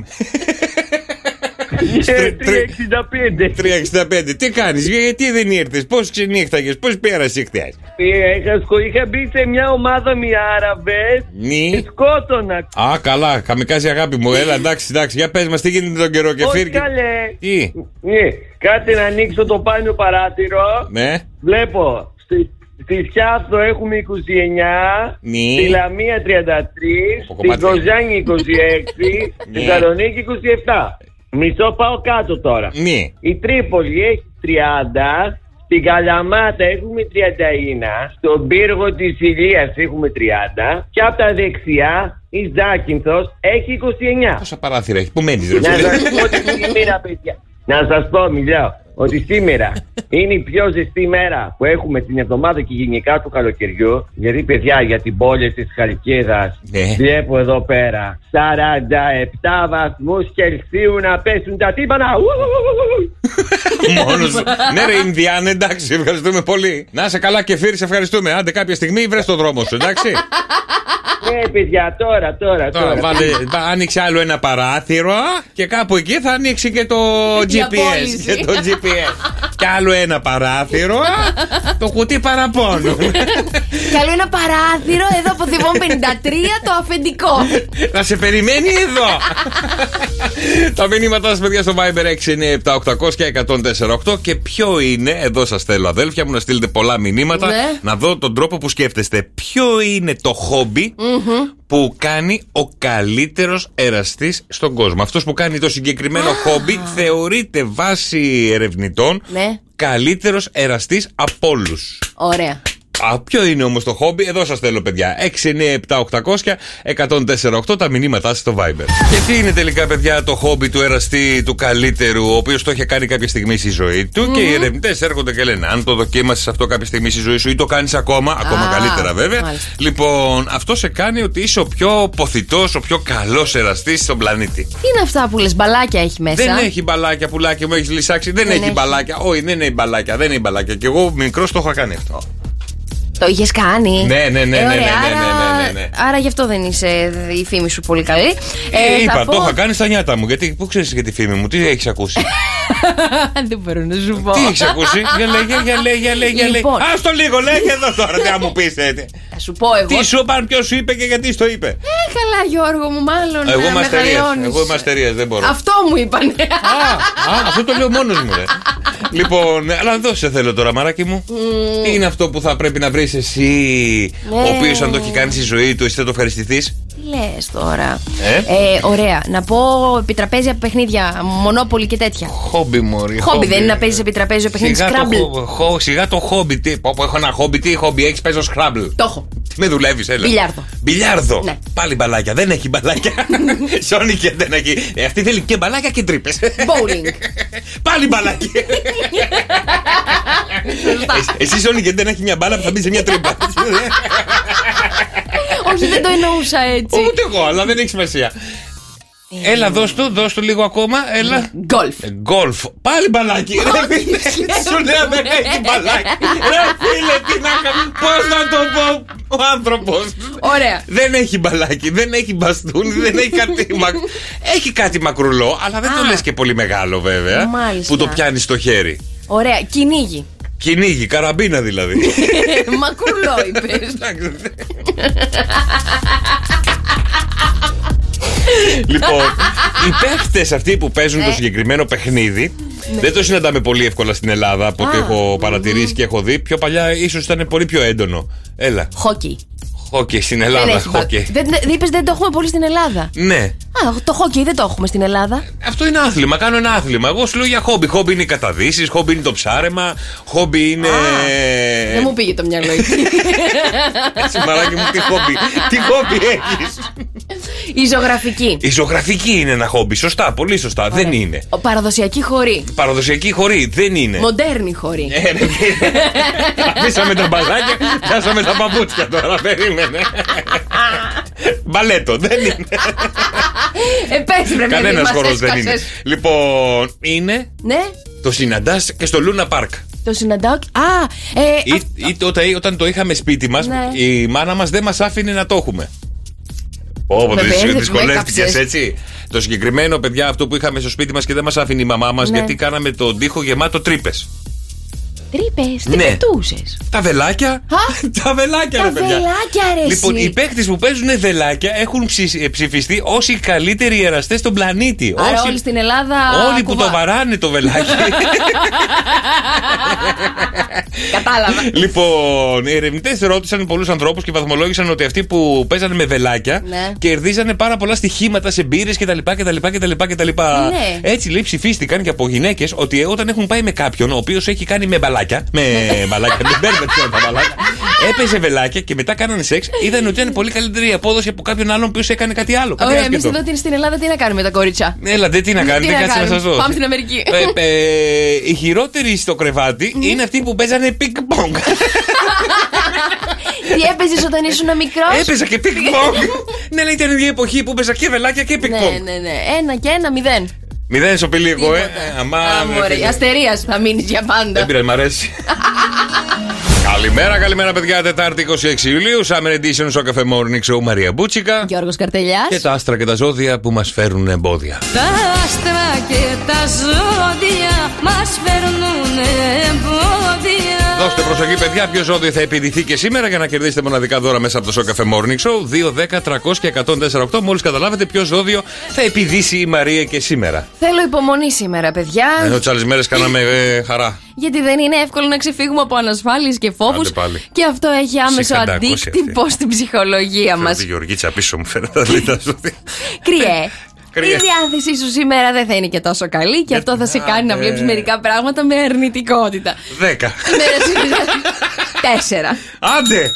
Ε, τρι- 365. 365. Τι κάνεις, γιατί δεν ήρθες, πώς ξενύχταγες, πώς πέρασε χθε. Ε, Είχα, σκο- είχα μπει σε μια ομάδα με Άραβες Νι. και σκότωνα. Α, καλά, καμικάζει αγάπη μου. Έλα, εντάξει, εντάξει, για πες μας τι γίνεται τον καιρό και Όχι φύρκε. καλέ. Τι, Ναι, κάτσε να ανοίξω το πάνιο παράθυρο. ναι, Βλέπω. Στη, στη Σιάφτο έχουμε 29, Ναι. στη Λαμία 33, Από στην κομμάτια. Κοζάνη 26, Ναι. στη Θεσσαλονίκη 27. Μισό πάω κάτω τώρα. ναι. Η Τρίπολη έχει 30, στην Καλαμάτα έχουμε 31, στον πύργο της Ηλίας έχουμε 30 και από τα δεξιά η Ζάκυνθος έχει 29. Πόσα παράθυρα έχει, πού μένεις, ρε Να φίλε; σας πω τη σήμερα παιδιά. Να σας πω, μιλάω. Ότι σήμερα είναι η πιο ζεστή μέρα που έχουμε την εβδομάδα και γενικά του καλοκαιριού. Γιατί, παιδιά, για την πόλη της Χαλκίδας Ναι. βλέπω εδώ πέρα 47 βαθμούς Κελσίου να πέσουν τα τύπανα. Ου! Μόνος σου. ναι, ρε Ινδιάνε, εντάξει, ευχαριστούμε πολύ. Να σε καλά και φύρι, σε ευχαριστούμε. Άντε κάποια στιγμή βρες το δρόμο σου, εντάξει. Ναι, παιδιά, τώρα, τώρα, Τώρα τώρα. βάλε, θα άνοιξε άλλο ένα παράθυρο και κάπου εκεί θα ανοίξει και το GPS. απόλυση. Και το GPS. Και άλλο ένα παράθυρο, το κουτί παραπάνω. Κι άλλο ένα παράθυρο εδώ από Θηβών 53 το αφεντικό. Θα σε περιμένει εδώ. Τα μηνύματά σας, παιδιά, στο Viber 697-800 και 1048. Και ποιο είναι, εδώ σας θέλω, αδέλφια μου, να στείλετε πολλά μηνύματα. Ναι. Να δω τον τρόπο που σκέφτεστε. Ποιο είναι το χομπι που κάνει ο καλύτερος εραστής στον κόσμο. Αυτός που κάνει το συγκεκριμένο χόμπι θεωρείται βάσει ερευνητών Ναι. καλύτερος εραστής από όλους. Ωραία. Α, ποιο είναι όμως το χόμπι, εδώ σας θέλω, παιδιά. 697-800-1048 τα μηνύματά σας στο Viber. Και τι είναι τελικά, παιδιά, το χόμπι του εραστή του καλύτερου, ο οποίος το είχε κάνει κάποια στιγμή στη ζωή του και οι ερευνητές έρχονται και λένε: Αν το δοκίμασες αυτό κάποια στιγμή στη ζωή σου ή το κάνεις ακόμα, ακόμα Α, καλύτερα βέβαια. μάλιστα. Λοιπόν, αυτό σε κάνει ότι είσαι ο πιο ποθητός, ο πιο καλός εραστής στον πλανήτη. Τι είναι αυτά που λες, μπαλάκια έχει μέσα. Δεν έχει μπαλάκια, πουλάκι μου, έχεις λυσάξει. Δεν, Δεν έχει, έχει. μπαλάκια. Όχι, δεν έχει μπαλάκια, δεν έχει μπαλάκια. Και εγώ μικρός το είχα κάνει αυτό. Το είχες κάνει. Ναι, ναι, ναι, Ε, ναι, ωραία, ναι, ναι, άρα- ναι, ναι, ναι. Άρα γι' αυτό δεν είσαι η φήμη σου πολύ καλή. Ε, θα είπα, πω- το είχα κάνει στα νιάτα μου. Γιατί, πού ξέρεις για τη φήμη μου, τι έχεις ακούσει; δεν μπορώ να σου πω. τι έχεις ακούσει, για λέγε, για λέγε, για λέγε. για λέγε. Λοιπόν. Α το λίγο, λέγε εδώ τώρα, τι να μου πεις. Θα σου πω εγώ. Τι σου είπαν, ποιος σου είπε και γιατί το είπε; Ε, καλά, Γιώργο μου, μάλλον. Εγώ να είμαι με αστερίας. χαλιώνεις. Εγώ είμαι αστερίας, δεν μπορώ. Αυτό μου είπανε. Α, α, αυτό το λέω μόνος μου, ρε. λοιπόν, αλλά εδώ σε θέλω τώρα, μαράκι μου. Τι είναι αυτό που θα πρέπει να βρεις εσύ, ο Ναι. οποίος αν το έχει κάνει στη ζωή του, εσύ θα το ευχαριστηθείς; Τι λες τώρα; Ε; Ε, ωραία. Να πω επιτραπέζια παιχνίδια, μονόπολη και τέτοια. Χόμπι, Μωρή. Χόμπι δεν είναι να παίζεις επιτραπέζιο παιχνίδι Σιγά το, Scrabble. χο- χο- σιγά το χόμπι. Τι, πω, πω, έχω ένα χόμπι. Τι χόμπι έχεις, παίζω Scrabble. Το έχω. Τι με δουλεύεις, έλα. Μπιλιάρδο. Μπιλιάρδο. Ναι. Πάλι μπαλάκια. Δεν έχει μπαλάκια. Σόνι και δεν έχει. Ε, αυτή θέλει και μπαλάκια και τρύπες. Bowling. Πάλι μπαλάκια. Ε, εσύ, Σόνι, και δεν έχει μια μπάλα που θα μπει σε μια τρύπα. Όχι, δεν το εννοούσα έτσι. Ούτε εγώ, αλλά δεν έχει σημασία. Έλα, δώσ' του, δώσ' του λίγο ακόμα. Έλα. Γκολφ. Ε, Γκολφ. Πάλι μπαλάκι. Ρε φίλε, σου λέω δεν έχει μπαλάκι. Ρε φίλε, τι να κάνω. Πώς να το πω ο άνθρωπος. Ωραία. Δεν έχει μπαλάκι, δεν έχει μπαστούνι, δεν έχει κάτι. Μα... Έχει κάτι μακρουλό, αλλά δεν το Α. λες και πολύ μεγάλο βέβαια. Μάλιστα. Που το πιάνεις στο χέρι. Ωραία. Κυνήγι. Κυνήγι, καραμπίνα δηλαδή. Μακρουλό είπες. Εντάξει. λοιπόν, οι παίχτες αυτοί που παίζουν το Ναι. συγκεκριμένο παιχνίδι δεν το συναντάμε πολύ εύκολα στην Ελλάδα από ό,τι Α, έχω παρατηρήσει και έχω δει. Πιο παλιά ίσως ήταν πολύ πιο έντονο. Έλα. Χόκι. Χόκι στην Δεν Ελλάδα. έχει μπα- Χόκι. Δεν, δεν, είπες δεν το έχουμε πολύ στην Ελλάδα. Ναι. Α, το χόκι δεν το έχουμε στην Ελλάδα. Αυτό είναι άθλημα. Κάνω ένα άθλημα. Εγώ σου λέω για χόμπι. Χόμπι είναι οι καταδύσεις, χόμπι είναι το ψάρεμα, χόμπι είναι. Δεν μου πήγε το μυαλό εκεί. Έτσι, μαράκι μου, τι χόμπι. Τι χόμπι έχεις; Η ζωγραφική. Η ζωγραφική είναι ένα χόμπι. Σωστά, πολύ σωστά. Δεν είναι. Ο παραδοσιακή χωρί. Παραδοσιακή χωρί. Δεν είναι. Μοντέρνη χωρί. Ε, ρε, φίλε. Αφήσαμε τα μπαλάκια, πιάσαμε τα παπούτσια τώρα. Περίμενε. Μπαλέτο, δεν είναι. Ε, πες βρε Κανένας μας χώρο δεν είναι. έσκασες. Λοιπόν, είναι. Ναι, Το συναντάς και στο Λούνα Πάρκ. το συναντάω. και- Α, ε, Ή, ή τότε, όταν το είχαμε σπίτι μας, Ναι. η μάνα μας δεν μας άφηνε να το έχουμε. Όπω Με μπέρδευε, με δυσκολεύτηκες έκαψες. έτσι. Το συγκεκριμένο, παιδιά, αυτό που είχαμε στο σπίτι μας και δεν μας άφηνε η μαμά μας Ναι. γιατί κάναμε τον τοίχο γεμάτο τρύπες. Τρύπες, τι Ναι. πετούσε. Τα βελάκια. Α, τα βελάκια, τα ρε παιδιά. βελάκια, ρε, Λοιπόν, εσύ. οι παίκτες που παίζουν βελάκια έχουν ψη- ε, ψηφιστεί ως οι καλύτεροι εραστέ στον πλανήτη. Άρα Όσοι- όλοι στην Ελλάδα. Όλοι που κουβά. το βαράνε το βελάκι. Κατά Κατάλαβα. Λοιπόν, οι ερευνητές ρώτησαν πολλούς ανθρώπους και βαθμολόγησαν ότι αυτοί που παίζανε με βελάκια Ναι. κερδίζανε πάρα πολλά στοιχήματα σε μπύρες κτλ. κτλ, κτλ, κτλ. Ναι. Έτσι λέει ψηφίστηκαν και από γυναίκες ότι όταν έχουν πάει με κάποιον ο οποίος έχει κάνει με μπαλάκια. Με μπαλάκια, δεν μπέρδεψε τα μπαλάκια. Έπαιζε βελάκια και μετά κάνανε σεξ. Είδαν ότι ήταν πολύ καλύτερη η απόδοση από κάποιον άλλον ο οποίος έκανε κάτι άλλο. κάτι Ωραία, εμείς άσχετο. εδώ στην Ελλάδα τι να κάνουμε τα κορίτσια; Έλα, δεν τι να κάνετε, Τι να κάτσε να κάνουμε; σας δώσω. Πάμε στην Αμερική. Ε, ε, οι χειρότεροι στο κρεβάτι είναι αυτοί που παίζανε πινγκ-πονγκ. Τι έπαιζες όταν ήσουν μικρός; Έπαιζα και πινγκ-πονγκ. ναι, αλλά ήταν η ίδια εποχή που παίζα και βελάκια και Ναι, πινγκ-πονγκ. ναι, ναι. Ένα και ένα, μηδέν. Μηδέν σοπηλί εγώ, ε. Τίποτα. Αμά, Α, ναι, μωρέ, φίλε. αστερία θα μείνεις για πάντα. Δεν πειράζει, μ' αρέσει. Καλημέρα, καλημέρα παιδιά. Τετάρτη 26 Ιουλίου. Summer Edition στο καφέ Morning Show Μαρία Μπούτσικα. Γιώργος Καρτελιάς. Και τα άστρα και τα ζώδια που μας φέρουν εμπόδια. Τα άστρα και τα ζώδια μας φέρνουν εμπόδια Δώστε προσοχή, παιδιά. Ποιος ζώδιο θα επιδηθεί και σήμερα για να κερδίσετε μοναδικά δώρα μέσα από το Σοκαφέ Morning Show. 2, 10, 300 και 148. Μόλις καταλάβετε ποιος ζώδιο θα επιδύσει η Μαρία και σήμερα. Θέλω υπομονή σήμερα, παιδιά. Ενώ τι άλλε μέρες κάναμε ε, χαρά. Γιατί δεν είναι εύκολο να ξεφύγουμε από ανασφάλειες και φόβους. Άντε πάλι. Και αυτό έχει άμεσο Ψυχαντάκωση αντίκτυπο αυτή. στην ψυχολογία μα. Τη Γεωργίτσα πίσω μου φαίνεται τα λίγα ζώδια. Κρυέ. Κρυέ. Η διάθεσή σου σήμερα δεν θα είναι και τόσο καλή και αυτό θα σε κάνει να άντε. βλέπεις μερικά πράγματα με αρνητικότητα. Δέκα. Ημέρα σου- Τέσσερα. Άντε!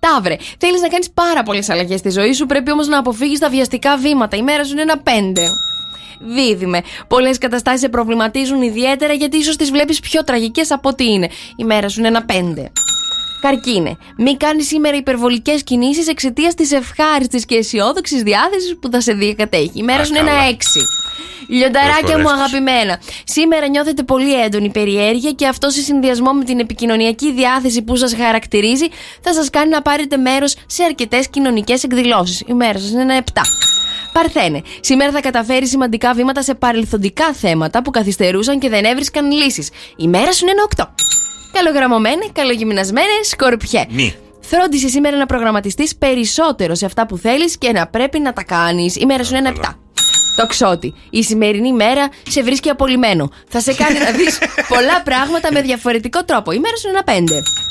Ταύρε, θέλεις να κάνεις πάρα πολλές αλλαγές στη ζωή σου, πρέπει όμως να αποφύγεις τα βιαστικά βήματα. Η μέρα σου είναι ένα πέντε. Δίδυμε. Πολλές καταστάσεις σε προβληματίζουν ιδιαίτερα γιατί ίσως τις βλέπεις πιο τραγικές από ό,τι είναι. Η μέρα σου είναι ένα πέντε. Καρκίνε. Μην κάνεις σήμερα υπερβολικές κινήσεις εξαιτίας της ευχάριστης και αισιόδοξης διάθεσης που θα σε διακατέχει. Η μέρα Α, σου είναι ένα καλά. έξι. Λιονταράκια μου Προσφορές. αγαπημένα. Σήμερα νιώθετε πολύ έντονη περιέργεια και αυτό σε συνδυασμό με την επικοινωνιακή διάθεση που σας χαρακτηρίζει θα σας κάνει να πάρετε μέρος σε αρκετές κοινωνικές εκδηλώσεις. Η μέρα σας είναι ένα 7. Παρθένε. Σήμερα θα καταφέρει σημαντικά βήματα σε παρελθοντικά θέματα που καθυστερούσαν και δεν έβρισκαν λύσεις. Η μέρα σου είναι ένα 8. Καλογραμμωμένες, καλογυμνασμένες, σκορπιέ. Μη. Φρόντισε σήμερα να προγραμματιστείς περισσότερο σε αυτά που θέλεις και να πρέπει να τα κάνεις. Η μέρα σου είναι ένα 7. Το ξότι. Η σημερινή μέρα σε βρίσκει απολυμμένο. Θα σε κάνει να δεις πολλά πράγματα με διαφορετικό τρόπο. Η μέρα σου είναι ένα 5.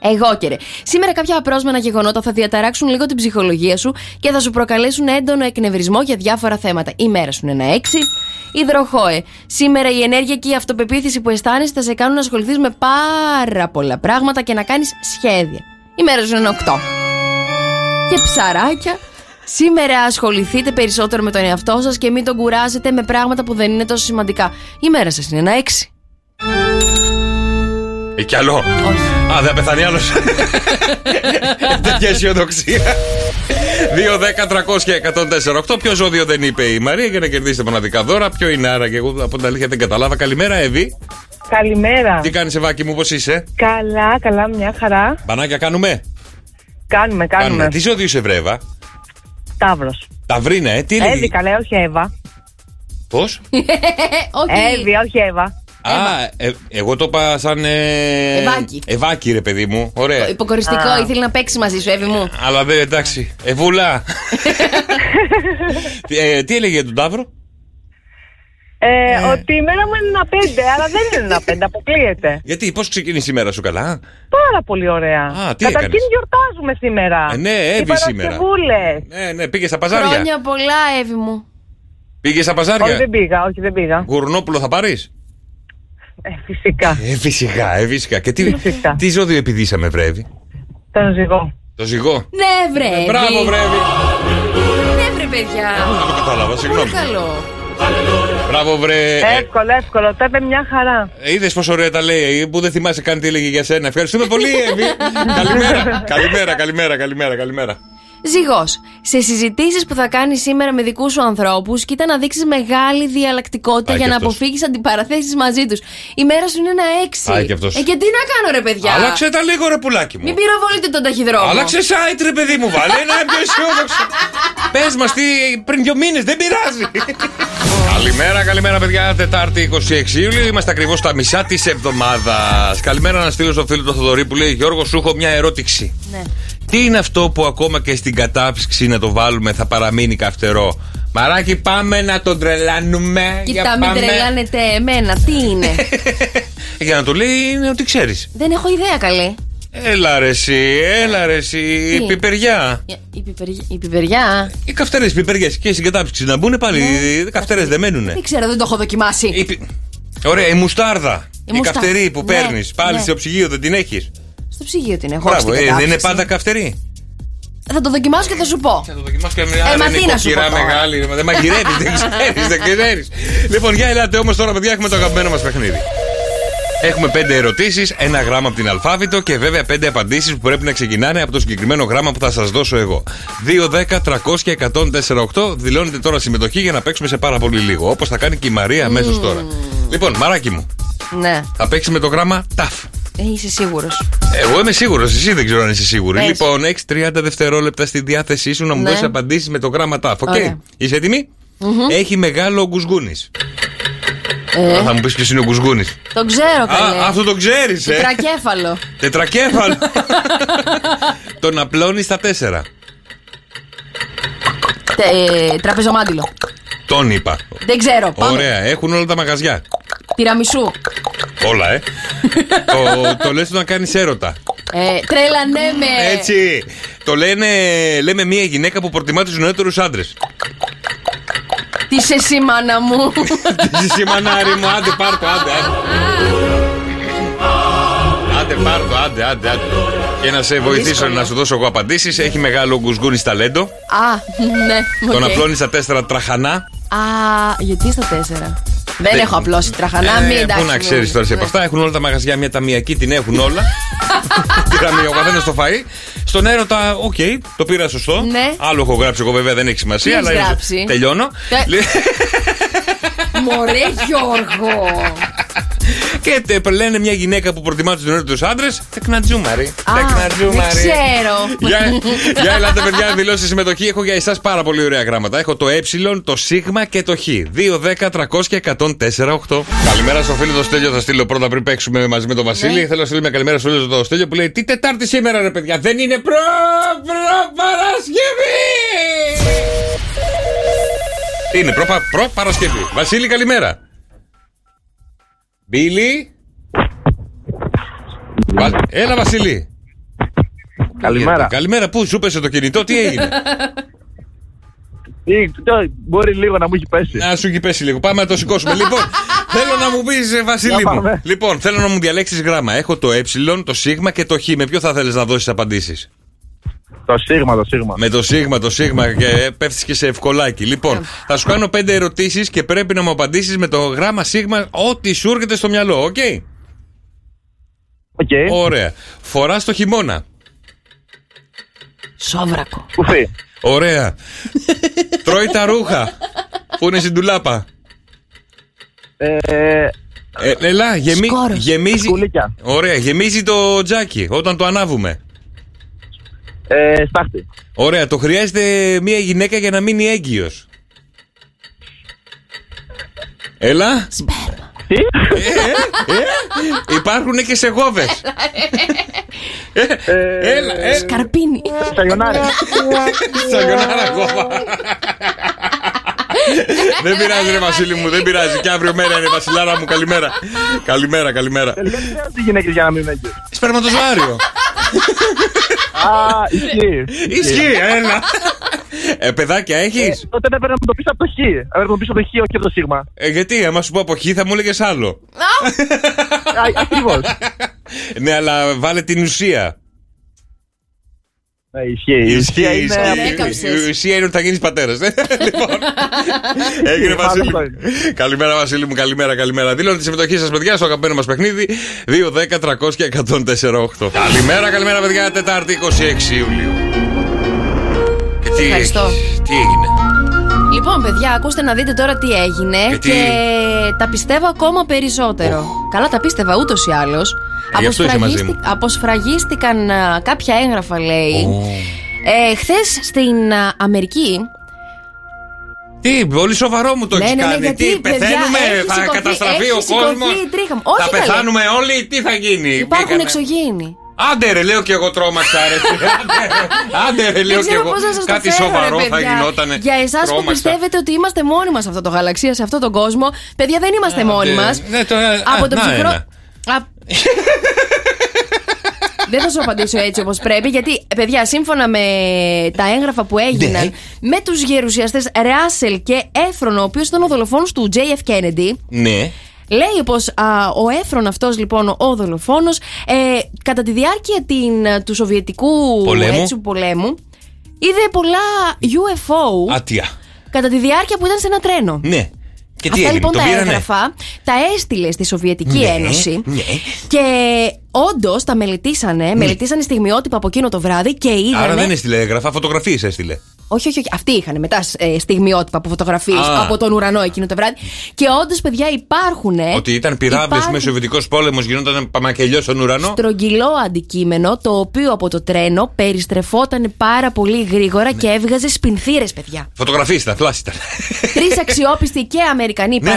Εγώ και ρε. Σήμερα κάποια απρόσμενα γεγονότα θα διαταράξουν λίγο την ψυχολογία σου και θα σου προκαλέσουν έντονο εκνευρισμό για διάφορα θέματα. Η μέρα σου είναι ένα 6. Υδροχόε. Σήμερα η ενέργεια και η αυτοπεποίθηση που αισθάνεσαι θα σε κάνουν να ασχοληθείς με πάρα πολλά πράγματα και να κάνεις σχέδια. Η μέρα σου είναι ένα 8. Και ψαράκια. Σήμερα ασχοληθείτε περισσότερο με τον εαυτό σας και μην τον κουράζετε με πράγματα που δεν είναι τόσο σημαντικά. Η μέρα σας είναι ένα 6. Ε, κι άλλο. Όχι. Α, δεν πεθάνει άλλος. Τέτοια αισιοδοξία. 2, 10, 300 και 148. Ποιο ζώδιο δεν είπε η Μαρία για να κερδίσετε μοναδικά δώρα. Ποιο είναι άραγε, εγώ από την αλήθεια δεν καταλάβα. Καλημέρα, Εύη. Καλημέρα. Τι κάνεις, Ευάκη μου, πώς είσαι; Καλά, καλά, μια χαρά. Μπανάκια κάνουμε. Κάνουμε, κάνουμε. Τι ζώδιο είσαι, Βρέβα; Ταύρος. Ταυρίνα, ε, τι έλεγε. Εύη, καλά, όχι Εύα. Πώς; όχι. Εύη, όχι Εύα. Α, ε, εγώ το είπα σαν. Ε... Ευάκη. Ευάκη, ρε παιδί μου. Ωραία. Υποκοριστικό, Α. ήθελε να παίξει μαζί σου, Εύη μου. Αλλά δεν, εντάξει. Εβούλα. τι, ε, τι έλεγε για τον Ταύρο; Ε, Ότι η μέρα μου είναι ένα πέντε, αλλά δεν είναι ένα πέντε, αποκλείεται. Γιατί, πώς ξεκίνησε η μέρα σου καλά; Πάρα πολύ ωραία. Α, τι Καταρχήν έκανες; γιορτάζουμε σήμερα. Ε, ναι, Εύη Οι σήμερα. Παρασκευούλες. Ναι, ναι, πήγες στα παζάρια. Χρόνια πολλά, Εύη μου. Πήγες στα Όχι, παζάρια. δεν πήγα, όχι, δεν πήγα. Γουρνόπουλο θα πάρεις; Ε, φυσικά. Ε, φυσικά, ε, φυσικά. Και τι, Φυσικά. τι ζώδιο επιδίσαμε, Βρέβη; Τον ζυγό. Το ζυγό. Ναι, βρε. Εύη. Μπράβο, Βρέβη. Ναι, βρε, παιδιά. Δεν το κατάλαβα, συγγνώμη. Πολύ καλό. Μπράβο, βρε. Εύκολο, εύκολο. Τα είπε μια χαρά. Είδες πόσο ωραία τα λέει, ε, που δεν θυμάσαι καν τι έλεγε για σένα. Ευχαριστούμε πολύ, Εύη. καλημέρα. καλημέρα, καλημέρα, καλημέρα, καλημέρα. Ζυγός. Σε συζητήσεις που θα κάνεις σήμερα με δικούς σου ανθρώπους, κοίτα να δείξεις μεγάλη διαλλακτικότητα Πάει για κι να αυτός. αποφύγεις αντιπαραθέσεις μαζί τους. Η μέρα σου είναι ένα έξι. Πάει κι αυτός. Ε, και τι να κάνω, ρε παιδιά; Άλλαξε τα λίγο, ρε πουλάκι μου. Μην πυροβολείτε τον ταχυδρόμο. Άλλαξε site, ρε παιδί μου, βάλε ένα πιο αισιόδοξο. Πες μας τι πριν δύο μήνες, δεν πειράζει. καλημέρα, καλημέρα, παιδιά. Τετάρτη 26 Ιούλιο. Είμαστε ακριβώς στα μισά της εβδομάδας. Καλημέρα να στείλω στο φίλο του Θοδωρή που λέει Γιώργο, σου έχω μια ερώτηση. Ναι. Τι είναι αυτό που ακόμα και στην κατάψυξη να το βάλουμε θα παραμείνει καυτερό; Μαράκι, πάμε να τον τρελάνουμε. Για Κοίτα, μην πάμε. τρελάνετε εμένα. Τι είναι; Για να το λέει είναι ότι ξέρεις. Δεν έχω ιδέα καλή. Έλα ρε εσύ, έλα ρε εσύ. Η Τι; πιπεριά. Η πιπεριά. Η πιπεριά. Οι καυτερέ πιπεριές και στην κατάψυξη να μπουν πάλι. Οι καυτερέ δεν μένουνε. Δεν ξέρω, δεν το έχω δοκιμάσει. Η πι- Ωραία, η μουστάρδα. Η, μουστά- καυτερή που Ναι, παίρνεις πάλι ναι. στο ψυγείο δεν την έχεις; Στο ψυγείο την έχω. Μπράβο, όχι στην ε, δεν είναι κατάψυξη. πάντα καυτερή. Θα το δοκιμάσω και θα σου πω. Θα το δοκιμάσω και Ε, μια μα δεν τι είναι να σου κοκκυρά πω τώρα. μεγάλη. Δεν μαγειρεύει, δεν ξέρεις, δεν ξέρεις. Λοιπόν, για ελάτε όμως τώρα, παιδιά, έχουμε το αγαπημένο μας παιχνίδι. Έχουμε πέντε ερωτήσεις, ένα γράμμα από την αλφάβητο και βέβαια πέντε απαντήσεις που πρέπει να ξεκινάνε από το συγκεκριμένο γράμμα που θα σας δώσω εγώ. 2, 10, 300 και 148 δηλώνετε τώρα συμμετοχή για να παίξουμε σε πάρα πολύ λίγο. Όπως θα κάνει και η Μαρία αμέσως τώρα. Λοιπόν, μαράκι μου, Ναι. θα παίξει με το γράμμα ταυ. Ε, είσαι σίγουρος. Εγώ είμαι σίγουρος, εσύ δεν ξέρω αν είσαι σίγουρη. Πες. Λοιπόν, έχεις 30 δευτερόλεπτα στη διάθεσή σου να μου Ναι. δώσεις απαντήσεις με το γράμμα ταυ. Οκ; Ωραία. Είσαι έτοιμη; Έχει μεγάλο Γκουσγκούνης. Ε, Θα μου πεις ποιος είναι ο Γκουσγκούνης. το ξέρω καλέ. Α, αυτό το ξέρεις, ε. Τετρακέφαλο. Τετρακέφαλο. Τον απλώνεις στα τέσσερα. Τε- ε, τραπεζομάντιλο. Τον είπα. Δεν ξέρω. Πάμε. Ωραία, έχουν όλα τα μαγαζιά. Τυραμισού. Όλα, ε. το το λες του να κάνεις έρωτα. Ε, τρέλανέ με. Έτσι. Το λένε, λέμε μια γυναίκα που προτιμά τους νεότερους άντρες. Τι είσαι εσύ, μάνα μου. Τι εσύ μανάρι μου, άντε πάρ' το, άντε, άντε. Άντε πάρ' το, άντε, άντε, άντε. Και να σε βοηθήσω Δύσκολο. να σου δώσω εγώ απαντήσεις Έχει μεγάλο γκουσγούνι ταλέντο. Α, ναι. Τον οκ. απλώνεις στα τέσσερα τραχανά. Α, γιατί στα τέσσερα; Δεν Δεν- έχω απλώσει τραχανά, Ε, μην εντάξει. Πού να ξέρεις τώρα σε από Ναι. αυτά. Έχουν όλα τα μαγαζιά μια ταμιακή, την έχουν όλα. Τυραμία, ο καθένας το φαΐ. Στον έρωτα, οκ, το πήρα σωστό. Ναι. Άλλο έχω γράψει εγώ, βέβαια δεν έχει σημασία. Τι έχεις είναι- γράψει; Τελειώνω. Τε- Λε- Μωρέ Γιώργο. Και τε- λένε μια γυναίκα που προτιμά τους νεότερους άντρες. Τεκνατζούμαρη. Α, δεν ξέρω. Για, για ελάτε, παιδιά, δηλώσει συμμετοχή. Έχω για εσάς πάρα πολύ ωραία γράμματα. Έχω το ε, το σ και το χ. 2, 10, 300 και 104, 8. Καλημέρα στο φίλο το Στέλιο. Θα στείλω πρώτα πριν παίξουμε μαζί με τον Βασίλη. Ναι. Θέλω να στείλω μια καλημέρα στο φίλο το Στέλιο που λέει Τι Τετάρτη σήμερα, ρε παιδιά. Δεν είναι προ, προ Παρασκευή. Τι είναι, προ, προ Παρασκευή. Βασίλη, καλημέρα. Μπίλι. Βα- Έλα, Βασίλη. Καλημέρα. Καλημέρα, πού σου πέσε το κινητό, τι έγινε; Ή, το- μπορεί λίγο να μου έχει πέσει. Να σου έχει πέσει λίγο. Πάμε να το σηκώσουμε. λοιπόν, θέλω να μου πεις, Βασίλη Για μου. πάμε. Λοιπόν, θέλω να μου διαλέξεις γράμμα. Έχω το ε, το σ και το χ. Με ποιο θα θέλεις να δώσεις απαντήσεις; Το σίγμα, το σίγμα. Με το σίγμα, το σίγμα και πέφτεις και σε ευκολάκι. Λοιπόν, θα σου κάνω πέντε ερωτήσεις και πρέπει να μου απαντήσεις με το γράμμα σίγμα ό,τι σου έρχεται στο μυαλό, ok; Ok. Ωραία. Φορά το χειμώνα. Σόβρακο. Κουφί. Ωραία. Τρώει τα ρούχα. Που είναι στην ντουλάπα. Ε, Ε, έλα, γεμί, Σκόρος. γεμίζει. Σκουλήκια. Ωραία, γεμίζει το τζάκι όταν το ανάβουμε. Ε, στάχτη. Ωραία, το χρειάζεται μία γυναίκα για να μείνει έγκυος. Έλα. Σπέρμα. Τι; Ε, ε, ε, υπάρχουν και σε γόβες. Ε, Έλα, ε, Καρπίνι. Σαγιονάρε. Σαγιονάρα γόβα. Δεν πειράζει ρε Βασίλη μου, δεν πειράζει. Και αύριο μέρα είναι Βασιλάρα μου, καλημέρα. Καλημέρα, καλημέρα. Τελικά τι χρειάζεται οι γυναίκες για να μην είναι εκεί. Σπερματοζωάριο. Α, ισχύει. Ισχύει, έλα. Ε, παιδάκια έχεις; Τότε έπρεπε να μου το πεις από το χ. Έπρεπε να μου πεις από το χ, όχι από το σίγμα. Ε, γιατί, άμα σου πω από χ θα μου έλεγες άλλο. Α, Ακριβώς. ναι, αλλά βάλε την ουσία. Ε, Ισχύει. Η ουσία είναι... ισχύει. από- Έκαψες. Η ουσία είναι ότι θα γίνεις πατέρας. λοιπόν. Έγινε Βασίλη. Αυτό είναι. Καλημέρα, Βασίλη μου. Καλημέρα, καλημέρα. Δήλωνε τη συμμετοχή σας, παιδιά, στο αγαπημένο μας παιχνίδι 2, 10, 300 και 104, 8. Καλημέρα, καλημέρα, παιδιά. Τετάρτη 26 Ιουλίου. Και τι, Ευχαριστώ. έχεις, τι έγινε; Λοιπόν, παιδιά, ακούστε να δείτε τώρα τι έγινε Γιατί- και τα πιστεύω ακόμα περισσότερο. Καλά, τα πίστευα ούτως ή άλλως. γι' αυτό είσαι μαζί μου. Αποσφραγίστηκαν α, κάποια έγγραφα, λέει. Ω. Ε, Χθες στην α, Αμερική. Τι, πολύ σοβαρό μου το Ναι, έχεις ναι, ναι, κάνει. γιατί, τι, παιδιά, πεθαίνουμε, έχει θα σηκωθεί- καταστραφεί έχει ο σηκωθεί κόσμος; η τρίχα μου. Θα Όχι, καλέ. πεθάνουμε όλοι, τι θα γίνει; Υπάρχουν Μπήκανε- εξωγήινοι. Άντε ρε, λέω και εγώ τρόμαξα ρε. Άντε, Άντε ρε, λέω Δεν και ξέρω εγώ. πώς να σας το Κάτι φέρω, ρε, σοβαρό θα παιδιά. γινότανε. Για εσάς που Τρόμαξα. πιστεύετε ότι είμαστε μόνοι μας σε αυτό το γαλαξία, σε αυτόν τον κόσμο, παιδιά δεν είμαστε Άντε. μόνοι μας. Ναι, το- α, Από το να ψυχρό. ένα. Α- Δεν θα σου απαντήσω έτσι όπως πρέπει, γιατί παιδιά, σύμφωνα με τα έγγραφα που έγιναν Ναι. με τους γερουσιαστές Ράσελ και Έφρον, ο οποίος ήταν ο δολοφόνος του JF Kennedy, Ναι. Λέει πως ο Έφρον αυτός λοιπόν, ο δολοφόνος, ε, κατά τη διάρκεια την, του Σοβιετικού Πολέμου. έτσι, πολέμου, είδε πολλά UFO Άτια. κατά τη διάρκεια που ήταν σε ένα τρένο. Ναι. Και τι Αυτά έγινε, λοιπόν τον τα πήρανε; έγγραφα τα έστειλε στη Σοβιετική Ναι, Ένωση ναι. και όντως τα μελετήσανε, μελετήσανε στιγμιότυπα από εκείνο το βράδυ και είδανε. Άρα δεν έστειλε έγγραφα, φωτογραφίες έστειλε. Όχι, όχι, όχι. Αυτοί είχαν μετά ε, στιγμιότυπα από φωτογραφίε Α. από τον ουρανό εκείνο το βράδυ. Και όντως, παιδιά, υπάρχουν. Ότι ήταν πυράβλες υπάρχουν με Σοβιετικό πόλεμος, γινόταν παμακελιός στον ουρανό. Στρογγυλό αντικείμενο το οποίο από το τρένο περιστρεφόταν πάρα πολύ γρήγορα και έβγαζε σπινθήρε, παιδιά. Φωτογραφίε ήταν, φλάσι ήταν. Τρεις αξιόπιστοι και Αμερικανοί Ναι.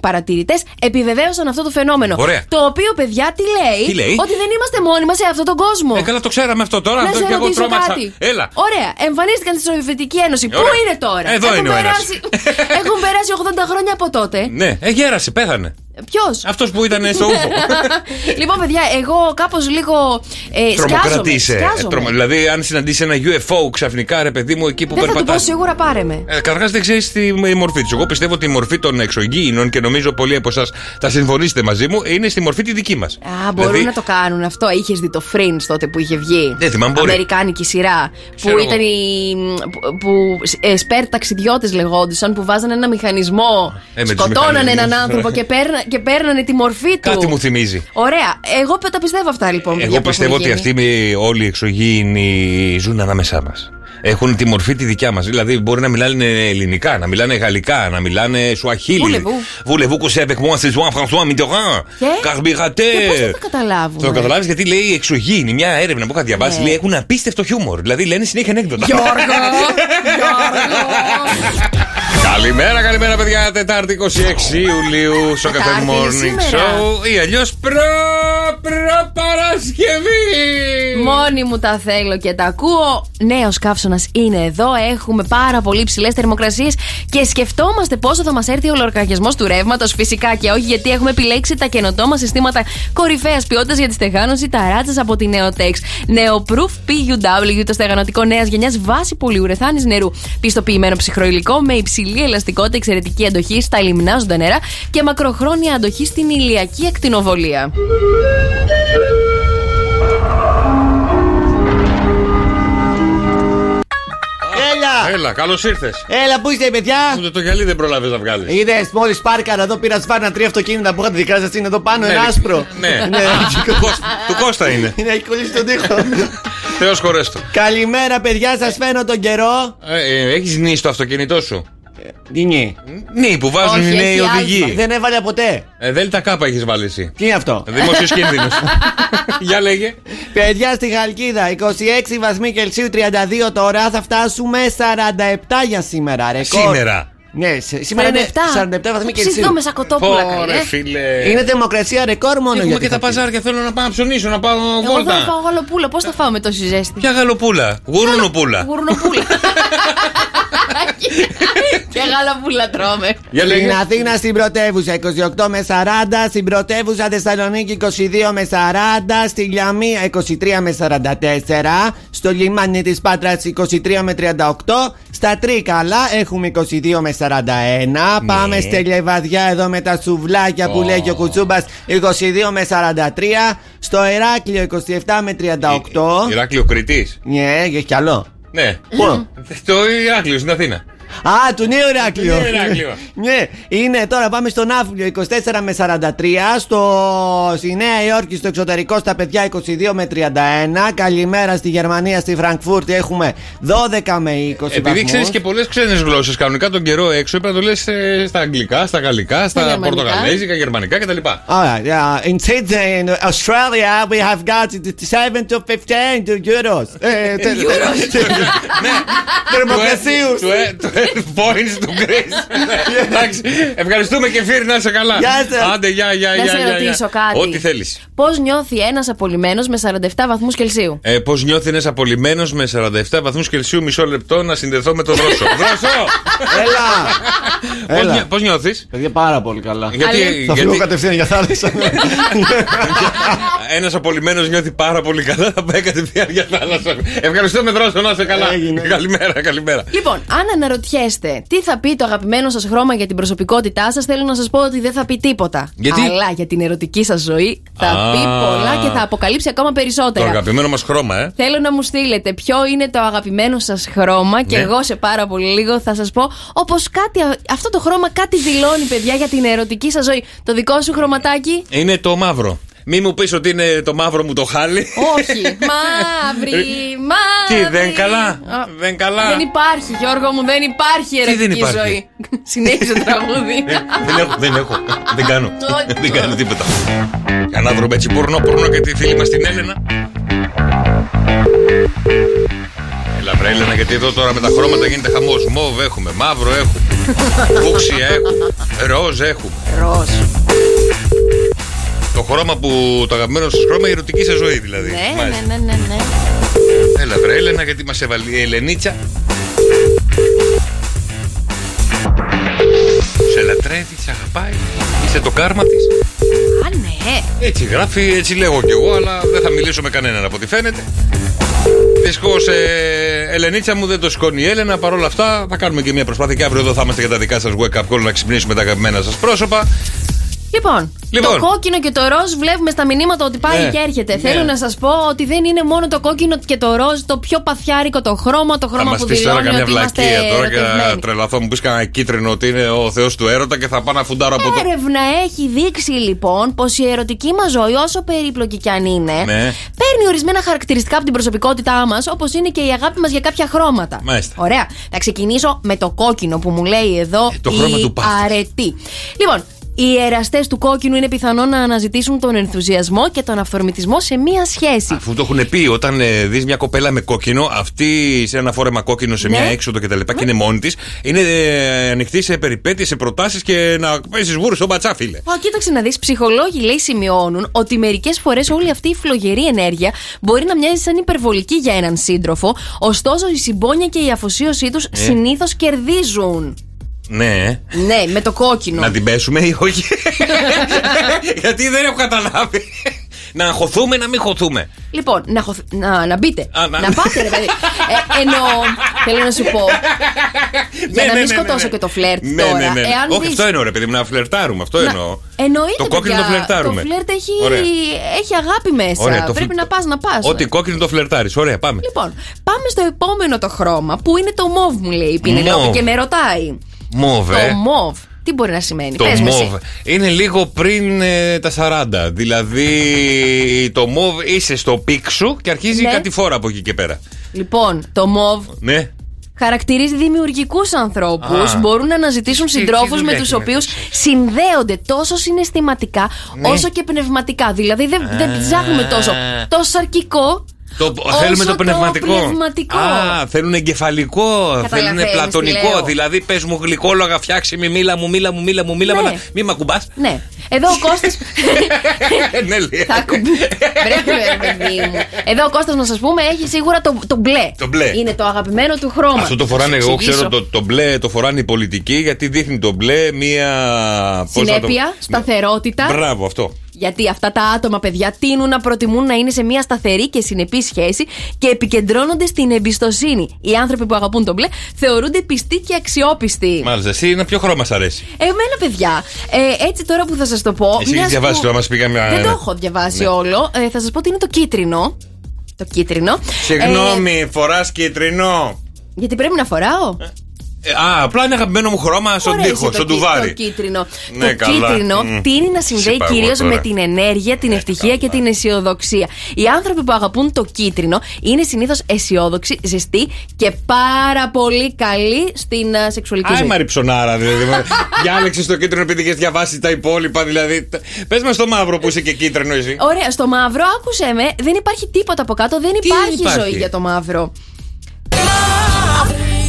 παρατηρητές επιβεβαίωσαν αυτό το φαινόμενο. Ωραία. Το οποίο, παιδιά, τι λέει, Τι λέει; Ότι δεν είμαστε μόνοι μας σε αυτόν τον κόσμο. Ε, καλά, το ξέραμε αυτό τώρα. Να αυτό σε και εγώ ρωτήσω τρόμαξα. κάτι. Έλα. Ωραία. Εμφανίστηκαν στη Σοβιετική Ένωση. Πού Ωραία. είναι τώρα; Εδώ Έχουν είναι ο ένας. περάσει, Έχουν περάσει 80 χρόνια από τότε. Ναι, ε, γέρασε, πέθανε. Ποιος; Αυτός που ήταν στο ούφο. λοιπόν, παιδιά, εγώ κάπως λίγο. Ε, Τρομοκρατήσε. σκιάζομαι, Ε, σκιάζομαι. τρομα- Δηλαδή, αν συναντήσει ένα UFO ξαφνικά, ρε παιδί μου, εκεί που Δεν θα του πω περπατάς. σίγουρα πάρε με. Ε, Καταρχάς δεν ξέρεις τη η μορφή του. Εγώ πιστεύω ότι η μορφή των εξωγήινων και νομίζω πολλοί από εσάς θα συμφωνήσετε μαζί μου είναι στη μορφή τη δική μας. Α, μπορούν να το κάνουν αυτό. Είχες δει το Fringe τότε που είχε βγει; Δεν θυμάμαι, μπορεί. Αμερικάνικη σειρά. Ξέρω που εγώ. ήταν οι. που, που ε, σπέρ ταξιδιώτες λεγόντουσαν, που βάζανε ένα μηχανισμό. Ε, με τους σκοτώνανε μηχανισμούς. έναν άνθρωπο και, παίρνα, και παίρνανε τη μορφή του. Κάτι μου θυμίζει. Ωραία. Εγώ τα πιστεύω αυτά λοιπόν. παιδιά, Εγώ που πιστεύω έχουν ότι γίνει. αυτοί με- όλοι οι εξωγήινοι ζουν ανάμεσά μας. Έχουν τη μορφή τη δικιά μας. Δηλαδή, μπορεί να μιλάνε ελληνικά, να μιλάνε γαλλικά, να μιλάνε σουαχίλι. Βουλεβού. Βουλεβού coucher avec moi, c'est Jean François Mitterrand. Και; Carbureteur. Και πώς θα το καταλάβουν. Θα το καταλάβεις γιατί λέει εξωγήινοι. Μια έρευνα που είχα διαβάσει Ναι. λέει έχουν απίστευτο χιούμορ. Δηλαδή λένε συνέχεια ανέκδοτα. Γιώργο! Γιώργο! Καλημέρα, καλημέρα, παιδιά. Τετάρτη 26 Ιουλίου στο Cafe Τετάρτη είναι Morning σήμερα. Show ή αλλιώς προ. Προ Παρασκευή. Μόνη μου τα θέλω και τα ακούω. Νέος καύσωνας είναι εδώ. Έχουμε πάρα πολύ ψηλές θερμοκρασίες και σκεφτόμαστε πόσο θα μας έρθει ο λογαριασμό του ρεύματος. Φυσικά και όχι, γιατί έχουμε επιλέξει τα καινοτόμα συστήματα κορυφαίας ποιότητας για τη στεγάνωση, τα ράτσα από τη Neotex. Neoproof PUW, το στεγανοτικό νέας γενιάς βάση πολυουρεθάνης νερού. Πιστοποιημένο ψυχροηλικό με υψηλή ελαστικότητα, εξαιρετική αντοχή στα λιμνάζοντα νερά και μακροχρόνια αντοχή στην ηλιακή ακτινοβολία. Έλα! Έλα, καλώς ήρθες. Έλα, πού είστε, παιδιά! Ούτε το γυαλί δεν προλάβει να βγάλεις. Είδε, μόλις πάρκαρα εδώ πήρας σφάρνα τρία αυτοκίνητα που είχατε δικά σας είναι εδώ πάνω, Ναι, ένα ρε. άσπρο. Ναι. ναι. Του Κώστα- Του Κώστα είναι. Είναι, έχει κολλήσει τον τοίχο. Θεός χωρέστο. Καλημέρα, παιδιά, σας φαίνω τον καιρό. Έχεις νύει στο αυτοκίνητό σου; Τι είναι, Νύει που βάζουν Όχι, οι νέοι έχει οδηγοί. δεν έβαλε ποτέ. Ε, Δέλτα κάπα έχεις βάλει εσύ. Τι είναι αυτό; Δημόσιος κίνδυνος. Για λέγε. Παιδιά στη Χαλκίδα, 26 βαθμοί Κελσίου, 32 τώρα. Θα φτάσουμε 47 για σήμερα. Ρεκόρ. Σήμερα. Ναι, σε- σήμερα είναι 47 βαθμοί Κελσίου. Ψηθώ με σακοτόπουλα Ωρε καλέ. φίλε. Είναι δημοκρασία ρεκόρ μόνο Έχουμε για και τη τα Χαλκίδα. παζάρια. Θέλω να πάω να ψωνίσω, να πάω Εγώ θα βόλτα. φάω γαλοπούλα. Πώς θα φάω με τόση ζέστη. Ποια γαλοπούλα; Γουρούνοπούλα. Γουρνοπούλα. Και γαλοπούλα τρώμε. Για Στην λέγε. Αθήνα στην πρωτεύουσα 28 με 40, στην πρωτεύουσα Θεσσαλονίκη 22 με 40, στη Λιαμία 23 με 44, στο λιμάνι της Πάτρας 23 με 38, στα Τρίκαλα έχουμε 22 με 41, πάμε στη Λεβαδιά εδώ με τα σουβλάκια που λέει και ο Κουτσούμπας 22 με 43, στο Εράκλειο 27 με 38. Ηράκλειο Κρητής. Ναι, έχει κι άλλο. Ναι. Πού; Το Ηράκλειο στην Αθήνα. Α, του νέου Ηράκλειο. Του νέου Ηράκλειο. ναι, είναι τώρα πάμε στο Ναύπλιο 24 με 43. Στο... Στη Νέα Υόρκη στο εξωτερικό στα παιδιά 22 με 31. Καλημέρα στη Γερμανία, στη Φραγκφούρτη έχουμε 12 με 20. Επειδή βαθμούς. ξέρεις και πολλές ξένες γλώσσες, κανονικά τον καιρό έξω πρέπει να το λες στα αγγλικά, στα γαλλικά, στα γερμανικά. πορτογαλέζικα, γερμανικά κτλ. Alright, yeah. In Sydney, in Australia, we have got 7 to 15 euros. Ε, τε- Ναι, Θερμοκρασίου. Του ε- του ε- points του Grace. Εντάξει, ευχαριστούμε και φίλοι να είσαι καλά. Γεια σας. Άντε, γεια, γεια, Να γεια. σε γεια, ρωτήσω γεια. κάτι. Ό,τι θέλεις. Πώς νιώθει ένας απολυμμένος με 47 βαθμούς Κελσίου; Ε, Πώς νιώθει ένας απολυμμένος με 47 βαθμούς Κελσίου, μισό λεπτό να συνδεθώ με τον Δρόσο. Δρόσο! Έλα! Πώς νιώθεις; Παιδιά, πάρα πολύ καλά. Γιατί, Θα φύγω γιατί κατευθείαν για θάλασσα. ένας απολυμμένος νιώθει πάρα πολύ καλά, θα πάει κατευθείαν για θάλασσα. Ευχαριστώ με Δρόσο, να είσαι καλά. Έγινε. Καλημέρα, καλημέρα. Λοιπόν, αν αναρωτιέστε τι θα πει το αγαπημένο σας χρώμα για την προσωπικότητά σας, θέλω να σας πω ότι δεν θα πει τίποτα. Γιατί; Αλλά για την ερωτική σας ζωή θα Α. πει πολλά και θα αποκαλύψει ακόμα Το περισσότερα. αγαπημένο μας χρώμα, ε. Θέλω να μου στείλετε ποιο είναι το αγαπημένο σας χρώμα και Ναι. εγώ σε πάρα πολύ λίγο θα σας πω όπως κάτι, αυτό το χρώμα κάτι δηλώνει, παιδιά, για την ερωτική σας ζωή. Το δικό σου χρωματάκι; Είναι το μαύρο. Μη μου πεις ότι είναι το μαύρο μου το χάλι. Όχι. Μαύρη, μαύρη. Τι, δεν καλά; Α, Δεν καλά; Δεν υπάρχει, Γιώργο μου, δεν υπάρχει δεν ερωτική υπάρχει; ζωή. Συνέχισε το τραγούδι. Ε, δεν έχω, δεν έχω. δεν κάνω. Όχι. δεν κάνω τίποτα. Για να βρούμε έτσι πουρνό, πουρνό και τη φίλη μας την Έλενα. Έλα βρε Έλενα, γιατί εδώ τώρα με τα χρώματα γίνεται χαμός. Μόβ έχουμε, μαύρο έχουμε. Φούξια έχουμε. Ροζ έχουμε. Ροζ. Το χρώμα που το αγαπημένο σας χρώμα, η ερωτική σας ζωή δηλαδή. Ναι, Μάλιστα. ναι, ναι, ναι, ναι. Έλα βρε Έλενα, γιατί μας έβαλε η Ελενίτσα. Σε λατρεύει, σε αγαπάει. Είσαι το κάρμα της. Α, ναι. Έτσι γράφει, έτσι λέγω κι εγώ, αλλά δεν θα μιλήσω με κανέναν από ό,τι φαίνεται. Δυστυχώς, ε, Ελενίτσα μου δεν το σηκώνει η Έλενα. Παρ' όλα αυτά, θα κάνουμε και μια προσπάθεια και αύριο εδώ θα είμαστε για τα δικά σας wake up call να ξυπνήσουμε τα αγαπημένα σας πρόσωπα. Λοιπόν, Λοιπόν. το κόκκινο και το ροζ βλέπουμε στα μηνύματα ότι πάει Ναι. και έρχεται. Ναι. Θέλω να σας πω ότι δεν είναι μόνο το κόκκινο και το ροζ το πιο παθιάρικο το χρώμα, το Θα χρώμα μας που πεις τώρα δηλώνει καμιά ότι είμαστε βλακεία τώρα και θα ερωτευμένοι. τρελαθώ. Μου πεις κανένα κίτρινο ότι είναι ο Θεός του έρωτα και θα πάω να φουντάρω από το. Έρευνα έχει δείξει λοιπόν πως η ερωτική μας ζωή, όσο περίπλοκη κι αν είναι, Ναι. παίρνει ορισμένα χαρακτηριστικά από την προσωπικότητά μας, όπως είναι και η αγάπη μας για κάποια χρώματα. Μάλιστα. Ωραία. Θα ξεκινήσω με το κόκκινο που μου λέει εδώ Ε, το χρώμα η του πάθους. αρετή. Λοιπόν, οι εραστέ του κόκκινου είναι πιθανό να αναζητήσουν τον ενθουσιασμό και τον αυθορμητισμό σε μία σχέση. Αφού το έχουν πει, όταν ε, δεις μια κοπέλα με κόκκινο, αυτή σε ένα φόρεμα κόκκινο σε μια Ναι. έξοδο κτλ. Και, είναι μόνη της, είναι ε, ανοιχτή σε περιπέτειες, σε προτάσεις και να παίζεις βούρου στον πατσά, φίλε. Α, κοίταξε να δεις, ψυχολόγοι λέει σημειώνουν ότι μερικές φορές όλη αυτή η φλογερή ενέργεια μπορεί να μοιάζει σαν υπερβολική για έναν σύντροφο, ωστόσο η συμπόνια και η αφοσίωσή τους συνήθως κερδίζουν. Ναι. Ναι, με το κόκκινο. Να την πέσουμε ή όχι; Γιατί δεν έχω καταλάβει. Να αγχωθούμε, να μην χωθούμε. Λοιπόν, να, χωθ- να, να μπείτε. Α, να- να πάτε, ρε παιδί. Ε, εννοώ, θέλω να σου πω. για Ναι, να ναι, μην ναι, σκοτώσω ναι. και το φλερτ Ναι, τώρα. ναι, ναι, ναι. Εάν Όχι, δεις- αυτό εννοώ, ρε παιδί μου, να φλερτάρουμε. Αυτό Να- εννοώ. Εννοείται. Το κόκκινο παιδιά, το φλερτάρουμε. Το φλερτ έχει, Ωραία. έχει αγάπη μέσα. Ωραία, το Πρέπει φλ- να πας, να πας. Ό,τι κόκκινο το φλερτάρεις. Ωραία, πάμε. Λοιπόν, πάμε στο επόμενο το χρώμα που είναι το μοβ, μου λέει η Πηνελόπη Μοβ. και με ρωτάει. Μόβε. Το μοβ. Τι μπορεί να σημαίνει, Το πες μου εσύ. μοβ είναι λίγο πριν ε, τα 40. Δηλαδή το μοβ είσαι στο peak σου και αρχίζει Ναι. κατηφόρα από εκεί και πέρα. Λοιπόν, το μοβ Ναι. χαρακτηρίζει δημιουργικούς ανθρώπους. Α. Μπορούν να αναζητήσουν Τι- τι συντρόφους δουλειά με έχει τους με οποίους αυτό. συνδέονται τόσο συναισθηματικά Ναι. όσο και πνευματικά. Δηλαδή δεν, δεν ψάχνουμε τόσο το σαρκικό. Το, όσο θέλουμε το πνευματικό. πνευματικό. Α, θέλουν εγκεφαλικό, θέλουν Καταλαβαίνεις τι πλατωνικό. λέω. Δηλαδή, πες μου γλυκόλογα, φτιάξει με, μίλα μου, μίλα μου, μίλα μου, μίλα μου. Ναι. αλλά Μη με ακουμπάς. Ναι. Εδώ ο Κώστας ναι, λέει. Θα ακουμπ- Βρε, ρε, παιδί μου. Εδώ ο Κώστας να σας πούμε έχει σίγουρα το, το μπλε. Το μπλε. Είναι το αγαπημένο του χρώμα. Αυτό το Θα φοράνε, σου εγώ εξηγήσω. ξέρω το, το μπλε το φοράνε οι πολιτικοί γιατί δείχνει το μπλε μία. πώς να το- Συνέπεια, σταθερότητα. Μπράβο, αυτό. Γιατί αυτά τα άτομα, παιδιά, τείνουν να προτιμούν να είναι σε μια σταθερή και συνεπή σχέση και επικεντρώνονται στην εμπιστοσύνη. Οι άνθρωποι που αγαπούν τον μπλε θεωρούνται πιστοί και αξιόπιστοι. Μάλιστα, εσύ είναι ποιο χρώμα σ' αρέσει; Εμένα, παιδιά, ε, έτσι τώρα που θα σας το πω. Εσύ μιας έχεις διαβάσει που- το, μας πει καμιά- Δεν το έχω διαβάσει Ναι. όλο. Ε, θα σας πω ότι είναι το κίτρινο. Το κίτρινο. Ε, Συγγνώμη, φοράς κίτρινο. γιατί πρέπει να φοράω; Ε, α, απλά είναι αγαπημένο μου χρώμα στον Ωραία, τοίχο, είσαι στον το, κι- τουβάρι. Το κίτρινο. Ναι, το καλά. κίτρινο Μμ. τείνει να συνδέει Σε παγώ κυρίω τώρα. με την ενέργεια, την ευτυχία και την αισιοδοξία. Οι άνθρωποι που αγαπούν το κίτρινο είναι συνήθως αισιόδοξοι, ζεστοί και πάρα πολύ καλοί στην α, σεξουαλική Άι ζωή. μαριψονάρα, δηλαδή. Διάλεξε το κίτρινο επειδή είχες διαβάσει τα υπόλοιπα. Δηλαδή. Πες μας το μαύρο που είσαι και κίτρινο εσύ. Ωραία, στο μαύρο, άκουσε με, δεν υπάρχει τίποτα από κάτω, δεν Τι υπάρχει, υπάρχει; ζωή για το μαύρο. Μαύρη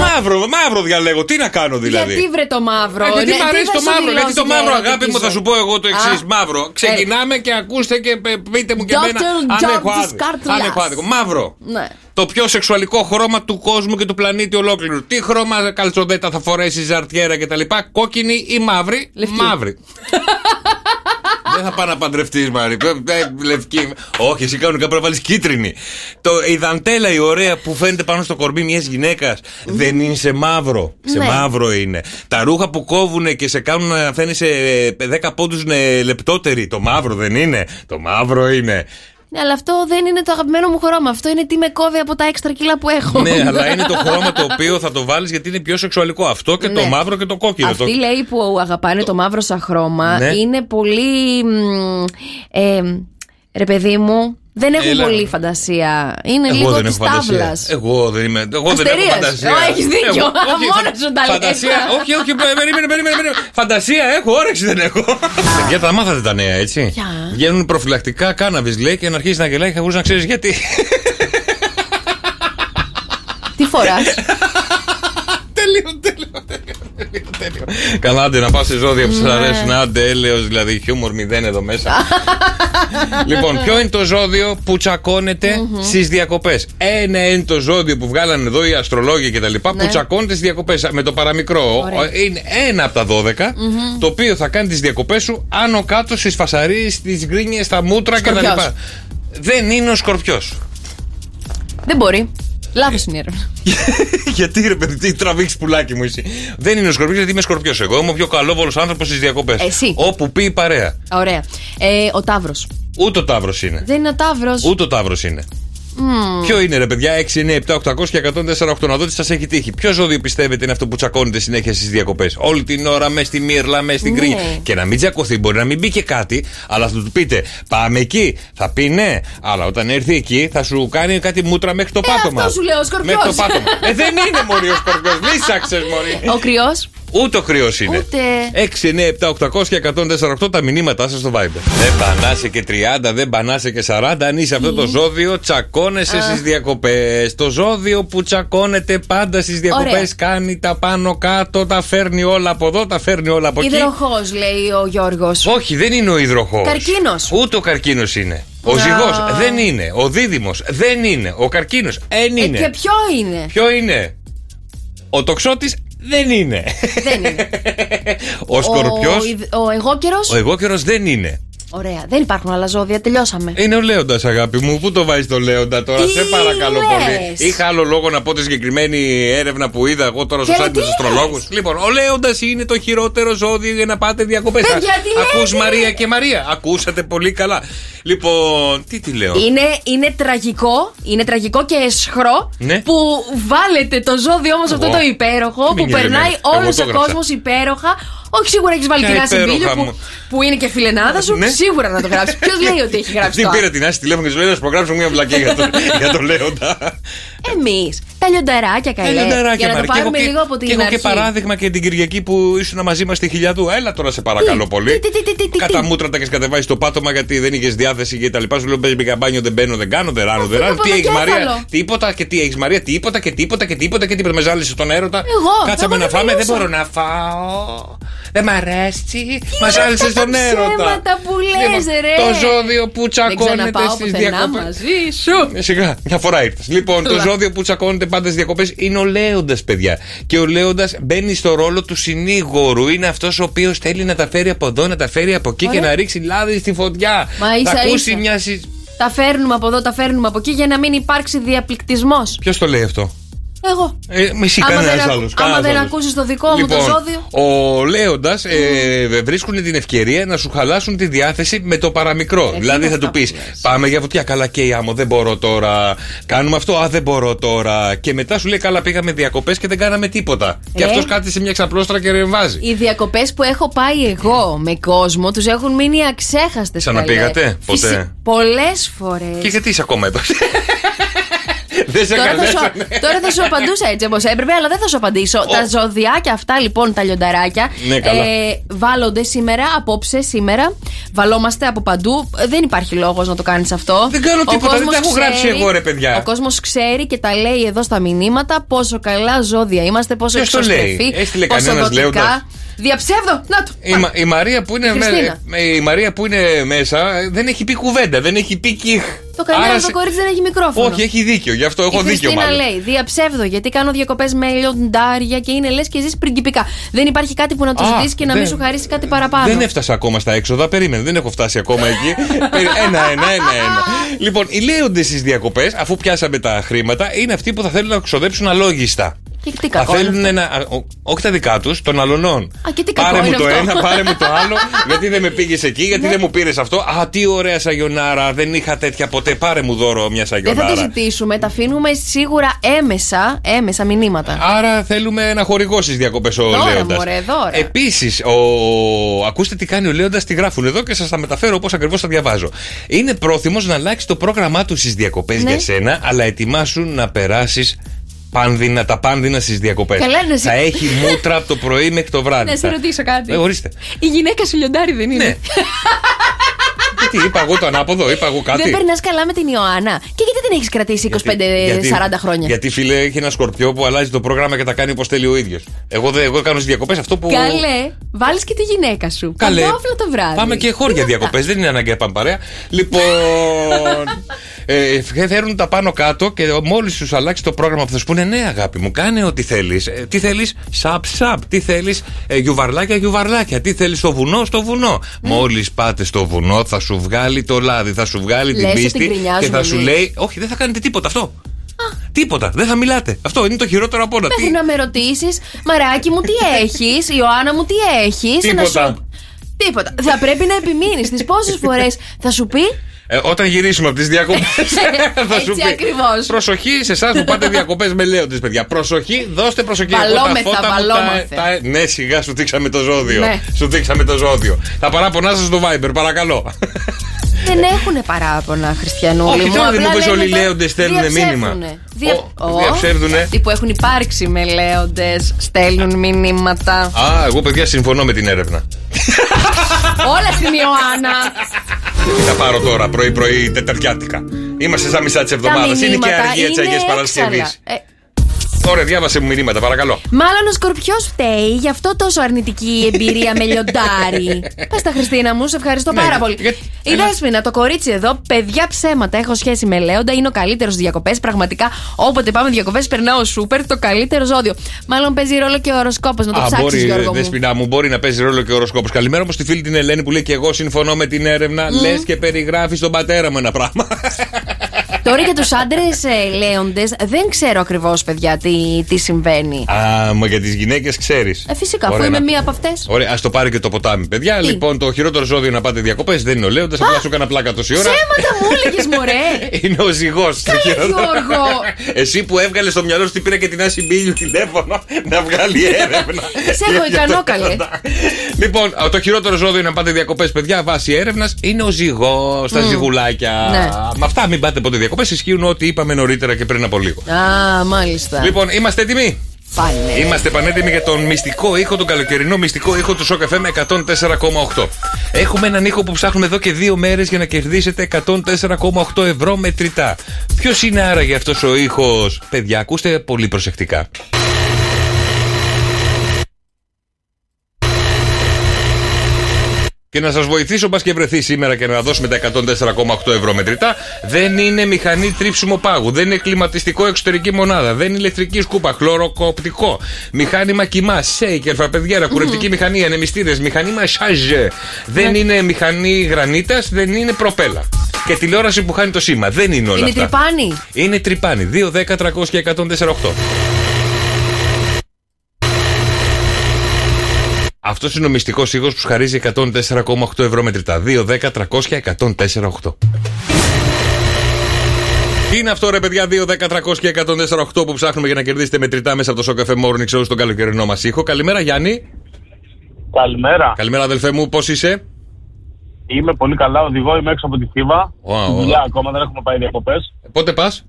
Μαύρο, μαύρο διαλέγω. Τι να κάνω δηλαδή; Γιατί βρε το μαύρο; Γιατί ναι, το μαύρο. Γιατί το μαύρο, αγάπη μου, θα σου πω εγώ το εξής. Μαύρο. Ξεκινάμε και ακούστε και πείτε μου και εμένα. Αν έχω άδικο. Μαύρο. Το πιο σεξουαλικό χρώμα του κόσμου και του πλανήτη ολόκληρου. Τι χρώμα καλτσοδέτα θα φορέσει, ζαρτιέρα κτλ. Κόκκινη ή μαύρη; Μαύρη. Δεν θα πάω να παντρευτείς, Μαρή. Ε, ε, Λευκή. Όχι, εσύ κανονικά πρέπει να βάλεις κίτρινη. Το, η δαντέλα η ωραία που φαίνεται πάνω στο κορμί μιας γυναίκας δεν είναι σε μαύρο. Σε Ναι. μαύρο είναι. Τα ρούχα που κόβουν και σε κάνουν να φαίνει σε ε, 10 πόντους λεπτότερη. Το μαύρο δεν είναι. Το μαύρο είναι. Ναι, αλλά αυτό δεν είναι το αγαπημένο μου χρώμα. Αυτό είναι τι με κόβει από τα έξτρα κιλά που έχω. ναι, αλλά είναι το χρώμα το οποίο θα το βάλεις γιατί είναι πιο σεξουαλικό. Αυτό και το Ναι. μαύρο και το κόκκινο. Αυτοί Το... λέει που αγαπάνε το μαύρο σαν χρώμα Ναι. είναι πολύ. μ, ε, ρε παιδί μου, δεν έχουν Έλα. πολύ φαντασία. Είναι Εγώ λίγο δεν της έχω φαντασία. τάβλας. Εγώ δεν είμαι. Εγώ δεν έχω Αστερίας. φαντασία. Ω, έχεις δίκιο. Εγώ- όχι, Μόνος φα- σου τα λες. Φαντασία. Όχι, όχι. πε- Περίμενε, περίμενε. περίμενε. Φαντασία έχω, όρεξη δεν έχω. Παιδιά, τα μάθατε τα νέα, έτσι. Ποια; Βγαίνουν προφυλακτικά κάναβη, λέει, και να αρχίσεις να γελάει χωρίς να ξέρεις γιατί. Τι φοράς; Τέλειο, τέλειο, τέλειο, τέλειο. Καλά, άντε να πάω σε ζώδια που σας Ναι. αρέσουν. Άντε, έλεος, δηλαδή, χιούμορ μηδέν εδώ μέσα. λοιπόν, ποιο είναι το ζώδιο που τσακώνεται στις διακοπές; Ένα είναι το ζώδιο που βγάλανε εδώ οι αστρολόγοι κτλ. που Ναι. τσακώνεται στις διακοπές. Με το παραμικρό. Ωραία. Είναι ένα από τα 12 το οποίο θα κάνει τις διακοπές σου άνω κάτω στις φασαρίες, στις γκρίνιες, στα μούτρα κτλ. Σκορπιός. Δεν είναι ο σκορπιός. δεν μπορεί. Λάθος είναι η έρευνα. γιατί ρε παιδί, τι τραβήξεις πουλάκι μου εσύ. Δεν είναι ο σκορπιός γιατί είμαι σκορπιός. Εγώ είμαι ο πιο καλόβολος άνθρωπος στις διακοπές. Εσύ. Όπου πει η παρέα. Ωραία. Ε, ο Ταύρος. Ούτε ο Ταύρος είναι. Δεν είναι ο Ταύρος. Ούτε ο Ταύρος είναι. Ποιο είναι ρε παιδιά, 6, 9, 7, 800 και 148 να δω τι σας έχει τύχει. Ποιος ζώδιο πιστεύετε είναι αυτό που τσακώνεται συνέχεια στις διακοπές; Όλη την ώρα μες στη μύρλα, μες στην Ναι. κρίνια. Και να μην τσακωθεί, μπορεί να μην μπει και κάτι, αλλά θα του πείτε Πάμε εκεί. Θα πει ναι, αλλά όταν έρθει εκεί θα σου κάνει κάτι μούτρα μέχρι το πάτωμα. Ε, αυτό σου λέω, ο Σκορπιός. Μέχρι το πάτωμα. ε, δεν είναι μωρή ο σκορπιός, μη σάξε μωρή. Ο κρυός. Ούτε ο κρυό είναι. Ούτε. 6, 9, 7, 800 και 148 τα μηνύματά σας στο Viber. Δεν πανάσαι και 30, δεν πανάσαι και 40. Αν είσαι αυτό το ζώδιο, τσακώνεσαι στις διακοπές. Το ζώδιο που τσακώνεται πάντα στις διακοπές Ωραία. κάνει τα πάνω κάτω, τα φέρνει όλα από εδώ, τα φέρνει όλα από εκεί. Υδροχός, λέει ο Γιώργος. Όχι, δεν είναι ο υδροχός. Καρκίνος. Ούτε ο καρκίνος είναι. Ο Α. ζυγός δεν είναι. Ο δίδυμος δεν είναι. Ο καρκίνος δεν Ε, είναι. και ποιο είναι; Ποιο είναι; Ο τοξότης δεν είναι. Δεν είναι. Ο σκορπιό. Ο, ιδ- ο εγώ καιρός; Ο εγώ καιρός δεν είναι. Ωραία. Δεν υπάρχουν άλλα ζώδια. Τελειώσαμε. Είναι ο Λέοντας, αγάπη μου. Πού το βάζεις το Λέοντα τώρα, Τι σε παρακαλώ λες; πολύ. Είχα άλλο λόγο να πω τη συγκεκριμένη έρευνα που είδα εγώ τώρα στους Καλά, άντρε τι λες; αστρολόγου. Λοιπόν, ο Λέοντας είναι το χειρότερο ζώδιο για να πάτε διακοπές. Παιδιά, τι Ακούς λέτε; Μαρία και Μαρία. Ακούσατε πολύ καλά. Λοιπόν, τι τη λέω; Είναι, είναι τραγικό, είναι τραγικό και εσχρό Ναι. που βάλετε το ζώδιο όμως αυτό Εγώ. το υπέροχο Μην που γελάει περνάει εμένα. Εγώ όλος το ο έγραψα. κόσμος υπέροχα. Όχι, σίγουρα έχεις βάλει Ποια την Άση υπέροχα Μπίλιο που, μου. που είναι και φιλενάδα σου. Ναι. Σίγουρα να το γράψει. Ποιος λέει ότι έχει γράψει Αυτή το πήρε την άση τηλέφωνο και σου λέει να σου προγράψω μια βλακή για το, για το Λέοντα. Εμείς, τα λιονταράκια Τα καλέ. λιονταράκια, Για να το Μαρή. Και έχω πάρουμε και- λίγο από Και την έχω και αρχή. παράδειγμα και την Κυριακή που ήσουν μαζί μας στη χιλιαδού. Έλα τώρα σε παρακαλώ Τι, πολύ. τι, τι, τι, τι, τι, Κατά τι. μούτρα τα έχεις κατεβάσει στο πάτωμα γιατί δεν είχες διάθεση και τα λοιπά. Σου λέω μπαίνει καμπάνιο, δεν μπαίνω, δεν κάνω, δεν ράνω, δεν Αυτό ράνω. το Τι έχεις Μαρία, πονοκέφαλο; τίποτα και τι έχεις Μαρία, τίποτα και τίποτα και τίποτα και τίποτα. Με ζάλισε τον έρωτα. Εγώ, Κάτσαμε εγώ να δεν φάμε, δεν μιλούσα. μπορώ να φάω. Δεν μ' αρέσει. Μας είναι ζάλισε αυτά τα τον έρωτα. ψέματα που λες, Λοιπόν, ρε. Το ζώδιο που Δεν τσακώνεται ξαναπάω στις πουθενά διακοπές. μαζί σου. Ε, Σιγά, μια φορά ήρθες. Λοιπόν, το Καλά. ζώδιο που τσακώνεται πάντα στις διακοπές είναι ο Λέοντας, παιδιά. Και ο Λέοντας μπαίνει στο ρόλο του συνήγορου. Είναι αυτός ο οποίος θέλει να τα φέρει από εδώ, να τα φέρει από εκεί Ωραία. και να ρίξει λάδι στη φωτιά. Μα θα ίσα ακούσει ίσα. μια. συ- Τα φέρνουμε από εδώ, τα φέρνουμε από εκεί για να μην υπάρξει διαπληκτισμός. Ποιος το λέει αυτό; Εγώ. Ε, με εσύ Άμα κανένας δεν ακου- άλλος. άμα δεν ακούσεις το δικό μου το ζώδιο. Ο Λέοντας ε, βρίσκουν την ευκαιρία να σου χαλάσουν τη διάθεση με το παραμικρό. Ε, δηλαδή είναι θα του αυτά πεις: που λες. Πάμε για φωτιά. Καλά, και η άμμο, δεν μπορώ τώρα. Κάνουμε αυτό. Α, δεν μπορώ τώρα. Και μετά σου λέει: Καλά, πήγαμε διακοπές και δεν κάναμε τίποτα. Και Ε. αυτός κάθεται σε μια ξαπλώστρα και ρεμβάζει. Οι διακοπές που έχω πάει εγώ με κόσμο τους έχουν μείνει αξέχαστες. Ξαναπήγατε; Ποτέ; Πολλές φορές. Και γιατί είσαι ακόμα εδώ; Δεν σε τώρα, θα σου, καλέσανε. τώρα θα σου απαντούσα έτσι όπως έπρεπε, αλλά δεν θα σου απαντήσω. Τα ζωδιάκια αυτά λοιπόν, τα λιονταράκια, Ναι, καλά. βάλλονται σήμερα, απόψε, σήμερα. Βαλόμαστε από παντού. Ε, Δεν υπάρχει λόγος να το κάνεις αυτό. Δεν κάνω Ο τίποτα, δεν κόσμος τα έχω γράψει εγώ, ρε, παιδιά. Ο κόσμος ξέρει και τα λέει εδώ στα μηνύματα πόσο καλά ζώδια είμαστε, πόσο Ποιος το λέει; εξωστρεφή, Έστειλε πόσο κανένας δοτικά. Λέοντας; Διαψεύδω! Να το! Η, Μα- η Μαρία που είναι Η με- Χριστίνα. με- η Μαρία που είναι μέσα ε, δεν έχει πει κουβέντα, δεν έχει πει κιχ. Το κανένα Άρα το σε- κορίτσι δεν έχει μικρόφωνο. Όχι, έχει δίκιο, γι' αυτό έχω η δίκιο Χριστίνα μάλλον. λέει: Διαψεύδω γιατί κάνω διακοπές με λιοντάρια και είναι λες και ζεις πριγκιπικά. Δεν υπάρχει κάτι που να τους Α, ζητήσει και να μην δεν- σου χαρίσει κάτι παραπάνω. Δεν έφτασα ακόμα στα έξοδα, περίμενε, δεν έχω φτάσει ακόμα εκεί. Περι- ένα, ένα, ένα, ένα. Λοιπόν, οι λέοντες στις διακοπές, αφού πιάσαμε τα χρήματα, είναι αυτοί που θα θέλουν να ξοδέψουν αλόγιστα. Και τι Θα κακό είναι θέλουν αυτό. ένα. α, ο- όχι τα δικά τους, των αλωνών. Α, και τι κακό Πάρε μου είναι το αυτό. ένα, πάρε μου το άλλο. γιατί δεν με πήγες εκεί, γιατί δεν μου πήρες αυτό. Α, τι ωραία σαγιονάρα. Δεν είχα τέτοια ποτέ. Πάρε μου δώρο μια Δεν θα το σαγιονάρα. ζητήσουμε, τα αφήνουμε σίγουρα έμεσα, έμεσα μηνύματα. Άρα θέλουμε ένα χορηγό στις διακοπές ο Δώρα, Λέοντας. μωρέ, δώρα. Επίσης, ο... ακούστε τι κάνει ο Λέοντας, τη γράφουν εδώ και σας τα μεταφέρω όπως ακριβώς τα διαβάζω. Είναι πρόθυμος να αλλάξει το πρόγραμμά του στις διακοπές Ναι. για σένα, αλλά ετοιμάσου να περάσεις πάνδυνα, τα πάνδυνα στις διακοπές. Καλά, να σε- Θα έχει μούτρα από το πρωί μέχρι το βράδυ. Να σε Θα- ρωτήσω κάτι. Ε, ορίστε. Η γυναίκα σου λιοντάρι δεν είναι; Ναι. τι, είπα εγώ το ανάποδο, είπα εγώ κάτι. Δεν περνάς καλά με την Ιωάννα. Και γιατί την έχεις κρατήσει 25-40 χρόνια; Γιατί φίλε έχει ένα σκορπιό που αλλάζει το πρόγραμμα και τα κάνει όπως θέλει ο ίδιος. Εγώ, δεν- εγώ κάνω στι διακοπές αυτό που. Καλέ, βάλεις και τη γυναίκα σου. Καλέ. Παντόφλα το βράδυ. Πάμε και χώρια διακοπές, δεν είναι αναγκαία πάμε παρέα. Λοιπόν. ε, φέρουν τα πάνω κάτω και μόλις τους αλλάξει το πρόγραμμα που θα σου πούνε Ναι, αγάπη μου, κάνε ό,τι θέλεις. τι θέλεις, σαπ, σαπ. Τι θέλεις, ε, γιουβαρλάκια, γιουβαρλάκια. Τι θέλεις, στο βουνό, στο βουνό. Μόλις πάτε στο βουνό, θα σου βγάλει το λάδι, θα σου βγάλει την Λες ότι πίστη και γκρινιάζουν θα σου όλοι. λέει Όχι, δεν θα κάνετε τίποτα αυτό. Τίποτα, δεν θα μιλάτε. Αυτό είναι το χειρότερο από όλα. Τι- Μέχρι να με ρωτήσεις, Μαράκι μου, τι έχεις, Ιωάννα μου, τι έχεις. Τίποτα. Τίποτα. Θα πρέπει να επιμείνεις. Τις πόσες φορές θα σου πει. Ε, όταν γυρίσουμε από τις διακοπές. θα σου Έτσι πει. ακριβώς. Προσοχή σε εσάς που πάτε διακοπές με λέοντε, παιδιά. Προσοχή, δώστε προσοχή. Εγώ τα Βαλόμεθα, φώτα μου τα- βαλόμαστε. τα- Ναι, σιγά σου δείξαμε το ζώδιο. Ναι. Σου δείξαμε το ζώδιο. Τα παράπονά σας στο Viber, παρακαλώ. Δεν έχουν παράπονα, Χριστιανούλη Όχι, μου. τώρα δεν απλά μου πες λένε όλοι οι το- λέοντες στέλνουνε μήνυμα; διαψεύδουνε. Δια... Ω, διαψεύδουνε; Αυτοί που έχουν υπάρξει με λέοντες στέλνουν μηνύματα. Α, εγώ παιδιά συμφωνώ με την έρευνα. Όλα στην Ιωάννα. Τι θα πάρω τώρα, πρωί-πρωί, τεταρτιάτικα. Είμαστε στα μισά της Τα εβδομάδας. Είναι και μηνύματα αργία τη είναι Αγία Παρασκευής. Έξαλα. Ε, Ωραία, διάβασε μου μηνύματα, παρακαλώ. Μάλλον ο Σκορπιός φταίει, γι' αυτό τόσο αρνητική η εμπειρία με λιοντάρι. Πες τα Χριστίνα μου, σε ευχαριστώ Ναι, πάρα πολύ. γιατί- Η Δέσποινα, το κορίτσι εδώ, παιδιά ψέματα. Έχω σχέση με λέοντα, είναι ο καλύτερος διακοπές. Πραγματικά, όποτε πάμε διακοπές, περνάω σούπερ, το καλύτερο ζώδιο. Μάλλον παίζει ρόλο και ο οροσκόπος, να το Α, ψάξεις, μπορεί, Γιώργο μου. Δεσποινά μου, μπορεί να παίζει ρόλο και ο οροσκόπος. Καλημέρα όμως στη φίλη την Ελένη που λέει και εγώ συμφωνώ με την έρευνα. Λες και περιγράφεις τον πατέρα μου ένα πράγμα. Τώρα για τους άντρες λέοντες, δεν ξέρω ακριβώς, παιδιά, τι, τι συμβαίνει. Α, μα για τις γυναίκες ξέρεις. Ε, φυσικά, αφού είμαι μία από αυτές. Ωραία, ας το πάρει και το ποτάμι, παιδιά. Τι; Λοιπόν, το χειρότερο ζώδιο να πάτε διακοπές δεν είναι ο Λέοντας, απλά σου έκανα πλάκα τόση ώρα. Ψέματα μου έλεγες, μωρέ! Είναι ο ζυγός. Γιώργο. Εσύ που έβγαλες στο μυαλό σου ότι πήρα και την Άση Μπίλιου τηλέφωνο να βγάλει έρευνα. Σε έχω Για ικανό, το- καλέ. Λοιπόν, το χειρότερο ζώδιο να πάτε διακοπές, παιδιά, βάσει έρευνας είναι ο ζυγός, τα ζυγουλάκια. Ναι. Με αυτά μην πάτε ποτέ διακοπέ. Ισχύουν ό,τι είπαμε νωρίτερα και πριν από λίγο. Α, μάλιστα. Λοιπόν, είμαστε έτοιμοι; Πάνε. Είμαστε πανέτοιμοι για τον μυστικό ήχο, τον καλοκαιρινό μυστικό ήχο του Σοκ FM 104,8. Έχουμε έναν ήχο που ψάχνουμε εδώ και δύο μέρες για να κερδίσετε 104,8 ευρώ μετρητά. Ποιος είναι άραγε αυτός ο ήχος, παιδιά, ακούστε πολύ προσεκτικά. Και να σας βοηθήσω, μπας και βρεθείς σήμερα και να δώσουμε τα 104,8 ευρώ μετρητά. Δεν είναι μηχανή τρίψιμο πάγου. Δεν είναι κλιματιστικό εξωτερική μονάδα. Δεν είναι ηλεκτρική σκούπα. Χλωροκοπτικό. Μηχάνημα κοιμά. Σέικερ, φραπεδιέρα, κουρευτική μηχανή, ανεμιστήρε. Μηχανήμα σάζε. Δεν είναι μηχανή γρανίτας. Δεν είναι προπέλα. Και τηλεόραση που χάνει το σήμα. Δεν είναι όλα Είναι αυτά. τρυπάνι. Είναι τρυπάνι. 2, 10, 300 και 148. Αυτός είναι ο μυστικός ήχος που σου χαρίζει 104,8 ευρώ μετρητά. 2, 10, 300 και 104,8. Τι είναι αυτό ρε παιδιά, 2, 10, 300 και 104,8 που ψάχνουμε για να κερδίσετε μετρητά μέσα από το Show Cafe Morning Show στον καλοκαιρινό μας ήχο. Καλημέρα Γιάννη. Καλημέρα. Καλημέρα αδελφέ μου, πώς είσαι; Είμαι πολύ καλά. Οδηγώ, είμαι έξω από τη Θήβα. Wow, Στη δουλειά ακόμα δεν έχουμε πάει διακοπές. Πότε πας;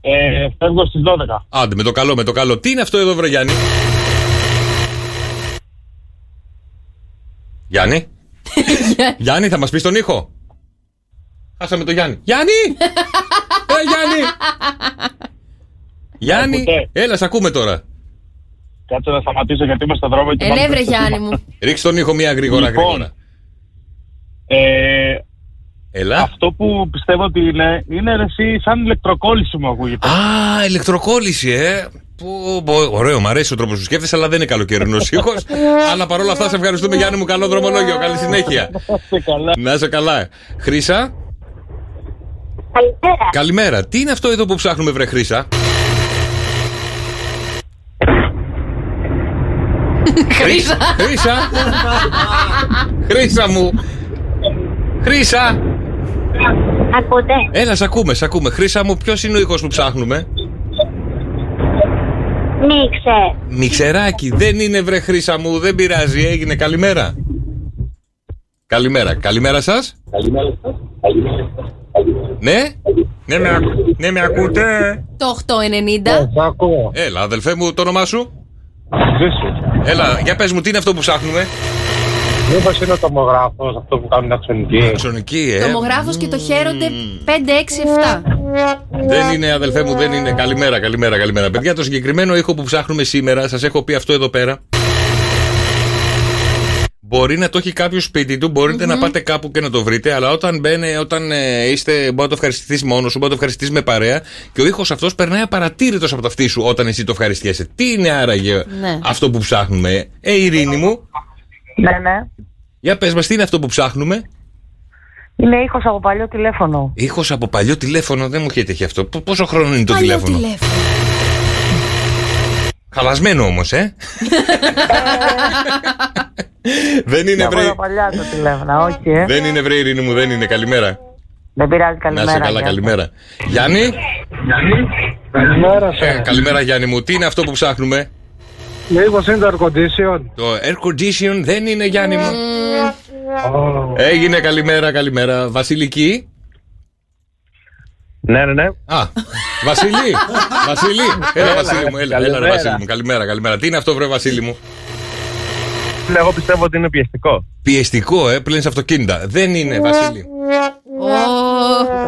Ε, φεύγω στις 12. Άντε, με το καλό, με το καλό. Τι είναι αυτό εδώ, βρε Γιάννη; Γιάννη. Γιάννη, θα μας πεις τον ήχο; Χάσαμε το Γιάννη. Γιάννη! ε, Γιάννη! Γιάννη, Ακούτε; έλα, σ' ακούμε τώρα. Κάτσε να σταματήσω γιατί είμαι στο δρόμο και Ε, πάμε ναι, βρε στο Γιάννη σήμα. μου. Ρίξ τον ήχο μία γρήγορα, Λοιπόν. γρήγορα. Ε, Έλα. αυτό που πιστεύω ότι είναι, είναι ρε, εσύ σαν ηλεκτροκόλληση μου ακούγεται. Α, ηλεκτροκόλληση, ε. Που, πω, ωραίο, μου αρέσει ο τρόπος που σκέφτεσαι, αλλά δεν είναι καλοκαιρινός ήχος. αλλά παρόλα αυτά, σε ευχαριστούμε, Γιάννη μου. Καλό δρομολόγιο. Καλή συνέχεια. Είστε καλά. Να είσαι καλά. Χρήσα. Καλημέρα. Καλημέρα. Τι είναι αυτό εδώ που ψάχνουμε, βρε Χρήσα. Χρήσα. Χρήσα. Χρήσα μου. Χρήσα. Ακούτε. Έλα, σ' ακούμε, σ' ακούμε. Χρήσα μου, ποιος είναι ο ήχος που ψάχνουμε; Μίξε. Μιξεράκι, δεν είναι βρε Χρήσα μου, δεν πειράζει, έγινε. Καλημέρα. Καλημέρα, καλημέρα σας. Ναι, ναι με, ακου- ναι, με ακούτε; Το 890. ακούω. Έλα, αδελφέ μου, το όνομά σου; Ζήσου. Έλα, για πες μου, τι είναι αυτό που ψάχνουμε; Μήπως είναι ο τομογράφος, αυτό που κάνουν αξονική. Αξονική, ε. Τομογράφος και το χαίρονται 5-6-7. Δεν είναι, αδελφέ μου, δεν είναι. Καλημέρα, καλημέρα, καλημέρα. Παιδιά, το συγκεκριμένο ήχο που ψάχνουμε σήμερα, σας έχω πει αυτό εδώ πέρα. Μπορεί να το έχει κάποιος σπίτι του, μπορειτε να πάτε κάπου και να το βρείτε, αλλά όταν μπαίνει, όταν ε, είστε, μπορεί να το ευχαριστηθείς μόνος σου, μπορεί να το ευχαριστηθείς με παρέα και ο ήχος αυτός περνάει απαρατήρητος από τα αυτή σου όταν εσύ το ευχαριστιέσαι. Τι είναι άραγε Ναι. αυτό που ψάχνουμε, Ε, Ειρήνη μου, Ναι, ναι. για πες μας, τι είναι αυτό που ψάχνουμε; Είναι ήχος από παλιό τηλέφωνο. Ήχος από παλιό τηλέφωνο, δεν μου έχει τύχει αυτό. Π- Πόσο χρόνο είναι το Παλιό τηλέφωνο; τηλέφωνο. Χαλασμένο όμως, ε. δεν είναι Από βρε. τα παλιά το τηλέφωνο, όχι, ε. Δεν είναι βρε, Ειρήνη μου, δεν είναι. Καλημέρα. Δεν πειράζει, Να καλημέρα. είσαι καλά, γεια. καλημέρα. Γιάννη; Καλημέρα Ε, καλημέρα, Γιάννη μου. Τι είναι αυτό που ψάχνουμε; Μήπως είναι το air condition; Το air condition δεν είναι, Γιάννη μου. Έγινε καλημέρα, καλημέρα. Βασιλική; Ναι, ναι, ναι. Α, Βασίλη. Βασίλη. Έλα, Βασίλη μου, έλα, έλα, ρε, Καλημέρα. Βασίλη μου. Καλημέρα, καλημέρα. Τι είναι αυτό, βρε, Βασίλη μου; Εγώ πιστεύω ότι είναι πιεστικό. Πιεστικό, ε, πλένεις αυτοκίνητα. Δεν είναι, Βασίλη. Ω,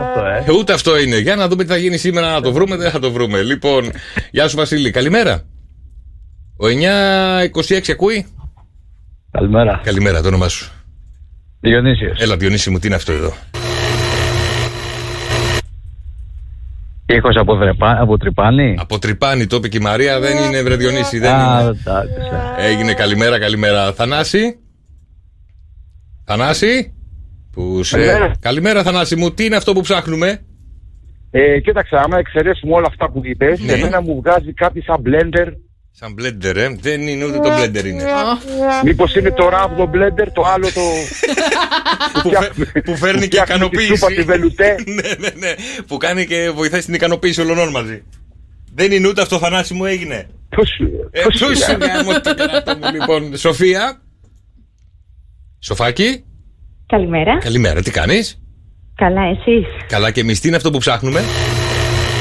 Αυτό, ε. Ε, Ούτε αυτό είναι. Για να δούμε τι θα γίνει σήμερα, να το βρούμε, δεν θα το βρούμε. Λοιπόν, γεια σου Βασίλη, καλημέρα. Ο 926 ακούει; Καλημέρα. Καλημέρα, το όνομά σου. Διονύσιος. Έλα, Διονύση μου, τι είναι αυτό εδώ; Ήχος από, δρεπά, από τρυπάνι. Από τρυπάνι, το είπε και η Μαρία, δεν είναι βρε Διονύση, δεν Α, είναι. εντάξει. Έγινε καλημέρα, καλημέρα. Θανάση; Θανάση; Που σε... Καλημέρα. Καλημέρα, Θανάση μου, τι είναι αυτό που ψάχνουμε; Ε, κοίταξε, άμα εξαιρέσουμε όλα αυτά που είπες, Ναι. εμένα μου βγάζει κάτι σαν blender. Σαν blender, ε. Δεν είναι ούτε το blender είναι. Μήπως είναι το ράβδο blender, το άλλο το. που, φε- που φέρνει και φτιάχνει τη ικανοποίηση. σούπα, τη βελουτέ. ναι, ναι, ναι. Που κάνει και βοηθάει στην ικανοποίηση όλων μαζί. Δεν είναι ούτε αυτό, Θανάση μου έγινε. Πώς σου Ε, πώς σου πού σου λέει. γάμο το κερατό μου, λοιπόν. Σοφία. Σοφάκι. Καλημέρα. Καλημέρα, τι κάνεις; Καλά, εσείς; Καλά και εμείς, τι είναι αυτό που ψάχνουμε;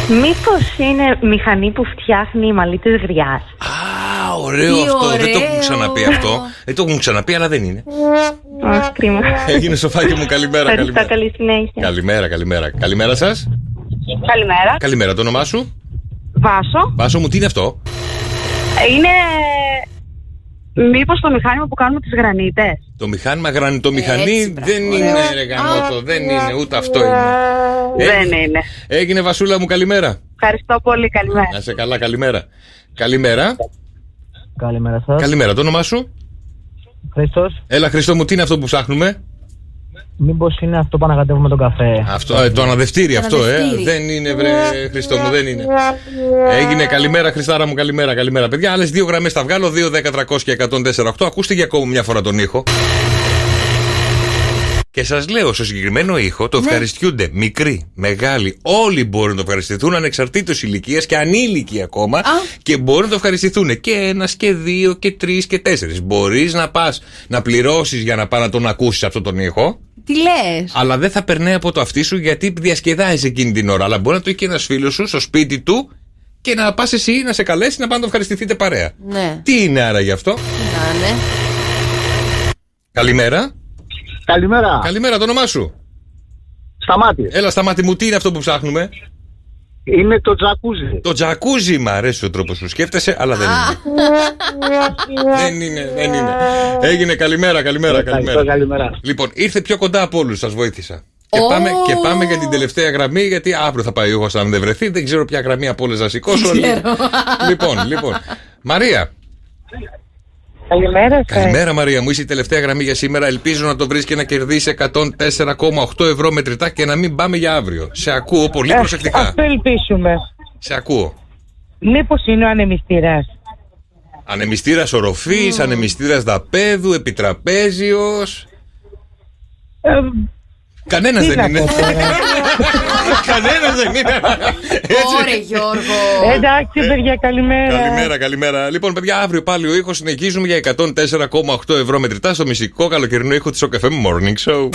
Μήπως είναι μηχανή που φτιάχνει μαλλίτες γριάς; Α, ωραίο Τι αυτό. Δεν το ωραίο. έχουν ξαναπεί αυτό. Δεν το έχουν ξαναπεί, αλλά δεν είναι. Αχ, κρίμα. Έγινε σοφάκι μου, καλημέρα. Ευχαριστώ, καλημέρα. καλή συνέχεια. Καλημέρα, καλημέρα. Καλημέρα σας. Καλημέρα. Καλημέρα, το όνομά σου. Βάσο. Βάσο μου, τι είναι αυτό; Είναι. Μήπως το μηχάνημα που κάνουμε τις γρανίτες; Το μηχάνημα γρανιτομηχανή Έτσι, μπράβο, δεν ωραίο. είναι ρε γαμότο, δεν είναι, ούτε αυτό είναι. Δεν Έγινε- είναι. Έγινε Βασούλα μου, καλημέρα. Ευχαριστώ πολύ, καλημέρα. Να σε καλά, καλημέρα. Καλημέρα. Καλημέρα σας. Καλημέρα, το όνομά σου; Χρήστος, Έλα, Χριστό μου, τι είναι αυτό που ψάχνουμε; Μήπως είναι αυτό που ανακατεύουμε τον καφέ; Αυτό, ε, το αναδευτήρι αυτό, ε. αναδευτήρι. Δεν είναι, βρε, Χριστό μου, δεν είναι. Έγινε καλημέρα, Χριστάρα μου, καλημέρα, καλημέρα. Παιδιά, άλλες δύο γραμμές θα βγάλω, 2, 10, 300 και 104, 8. Ακούστε για ακόμα μια φορά τον ήχο. Και σας λέω, στο συγκεκριμένο ήχο το Ναι. ευχαριστιούνται μικροί, μεγάλοι, όλοι μπορούν να το ευχαριστηθούν ανεξαρτήτως ηλικίας και ανήλικοι ακόμα και μπορούν να το ευχαριστηθούν και ένας και δύο και τρεις και τέσσερις. Μπορείς να πας να πληρώσεις για να πά να τον ακούσεις αυτόν τον ήχο, Τι λες; αλλά δεν θα περνάει από το αυτί σου γιατί διασκεδάζει εκείνη την ώρα. Αλλά μπορεί να το έχει και ένας φίλος σου στο σπίτι του και να πας εσύ να σε καλέσει να πάνε να το ευχαριστηθείτε παρέα. Ναι. Τι είναι άρα γι' αυτό; Να ναι. Καλημέρα. Καλημέρα. Καλημέρα, το όνομά σου; Σταμάτης. Έλα, σταμάτη μου, τι είναι αυτό που ψάχνουμε; Είναι το τζακούζι. Το τζακούζι μ' αρέσει ο τρόπος που σκέφτεσαι, αλλά δεν είναι. δεν είναι, δεν είναι. Έγινε καλημέρα, καλημέρα, Ευχαριστώ, καλημέρα. καλημέρα. Λοιπόν, ήρθε πιο κοντά από όλους, σας βοήθησα. Και, πάμε, και πάμε για την τελευταία γραμμή, γιατί αύριο θα πάει ο ήχος αν δεν βρεθεί. Δεν ξέρω ποια γραμμή από όλες να σηκώσω. λοιπόν, λοιπόν. Μαρία. Καλημέρα σας. Καλημέρα, Μαρία μου. Είσαι η τελευταία γραμμή για σήμερα. Ελπίζω να το βρεις και να κερδίσεις 104,8 ευρώ μετρητά και να μην πάμε για αύριο. Σε ακούω πολύ Ε, προσεκτικά. Αυτό ελπίσουμε. Σε ακούω. Μήπως είναι ο ανεμιστήρας. Ανεμιστήρας οροφής, ανεμιστήρας δαπέδου, επιτραπέζιος. Ε, Κανένας τι δεν να είναι. πω τώρα. Κανένας δεν είναι. Ωρε Γιώργο. Εντάξει, παιδιά, καλημέρα. Καλημέρα, καλημέρα. Λοιπόν, παιδιά, αύριο πάλι ο ήχος συνεχίζουμε για 104,8 ευρώ μετρητά στο μυστικό καλοκαιρινό ήχο της OKFM Morning Show.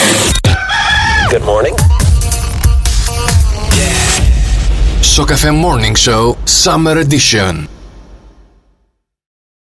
Good morning. Σοκαφέ Morning Show Summer Edition.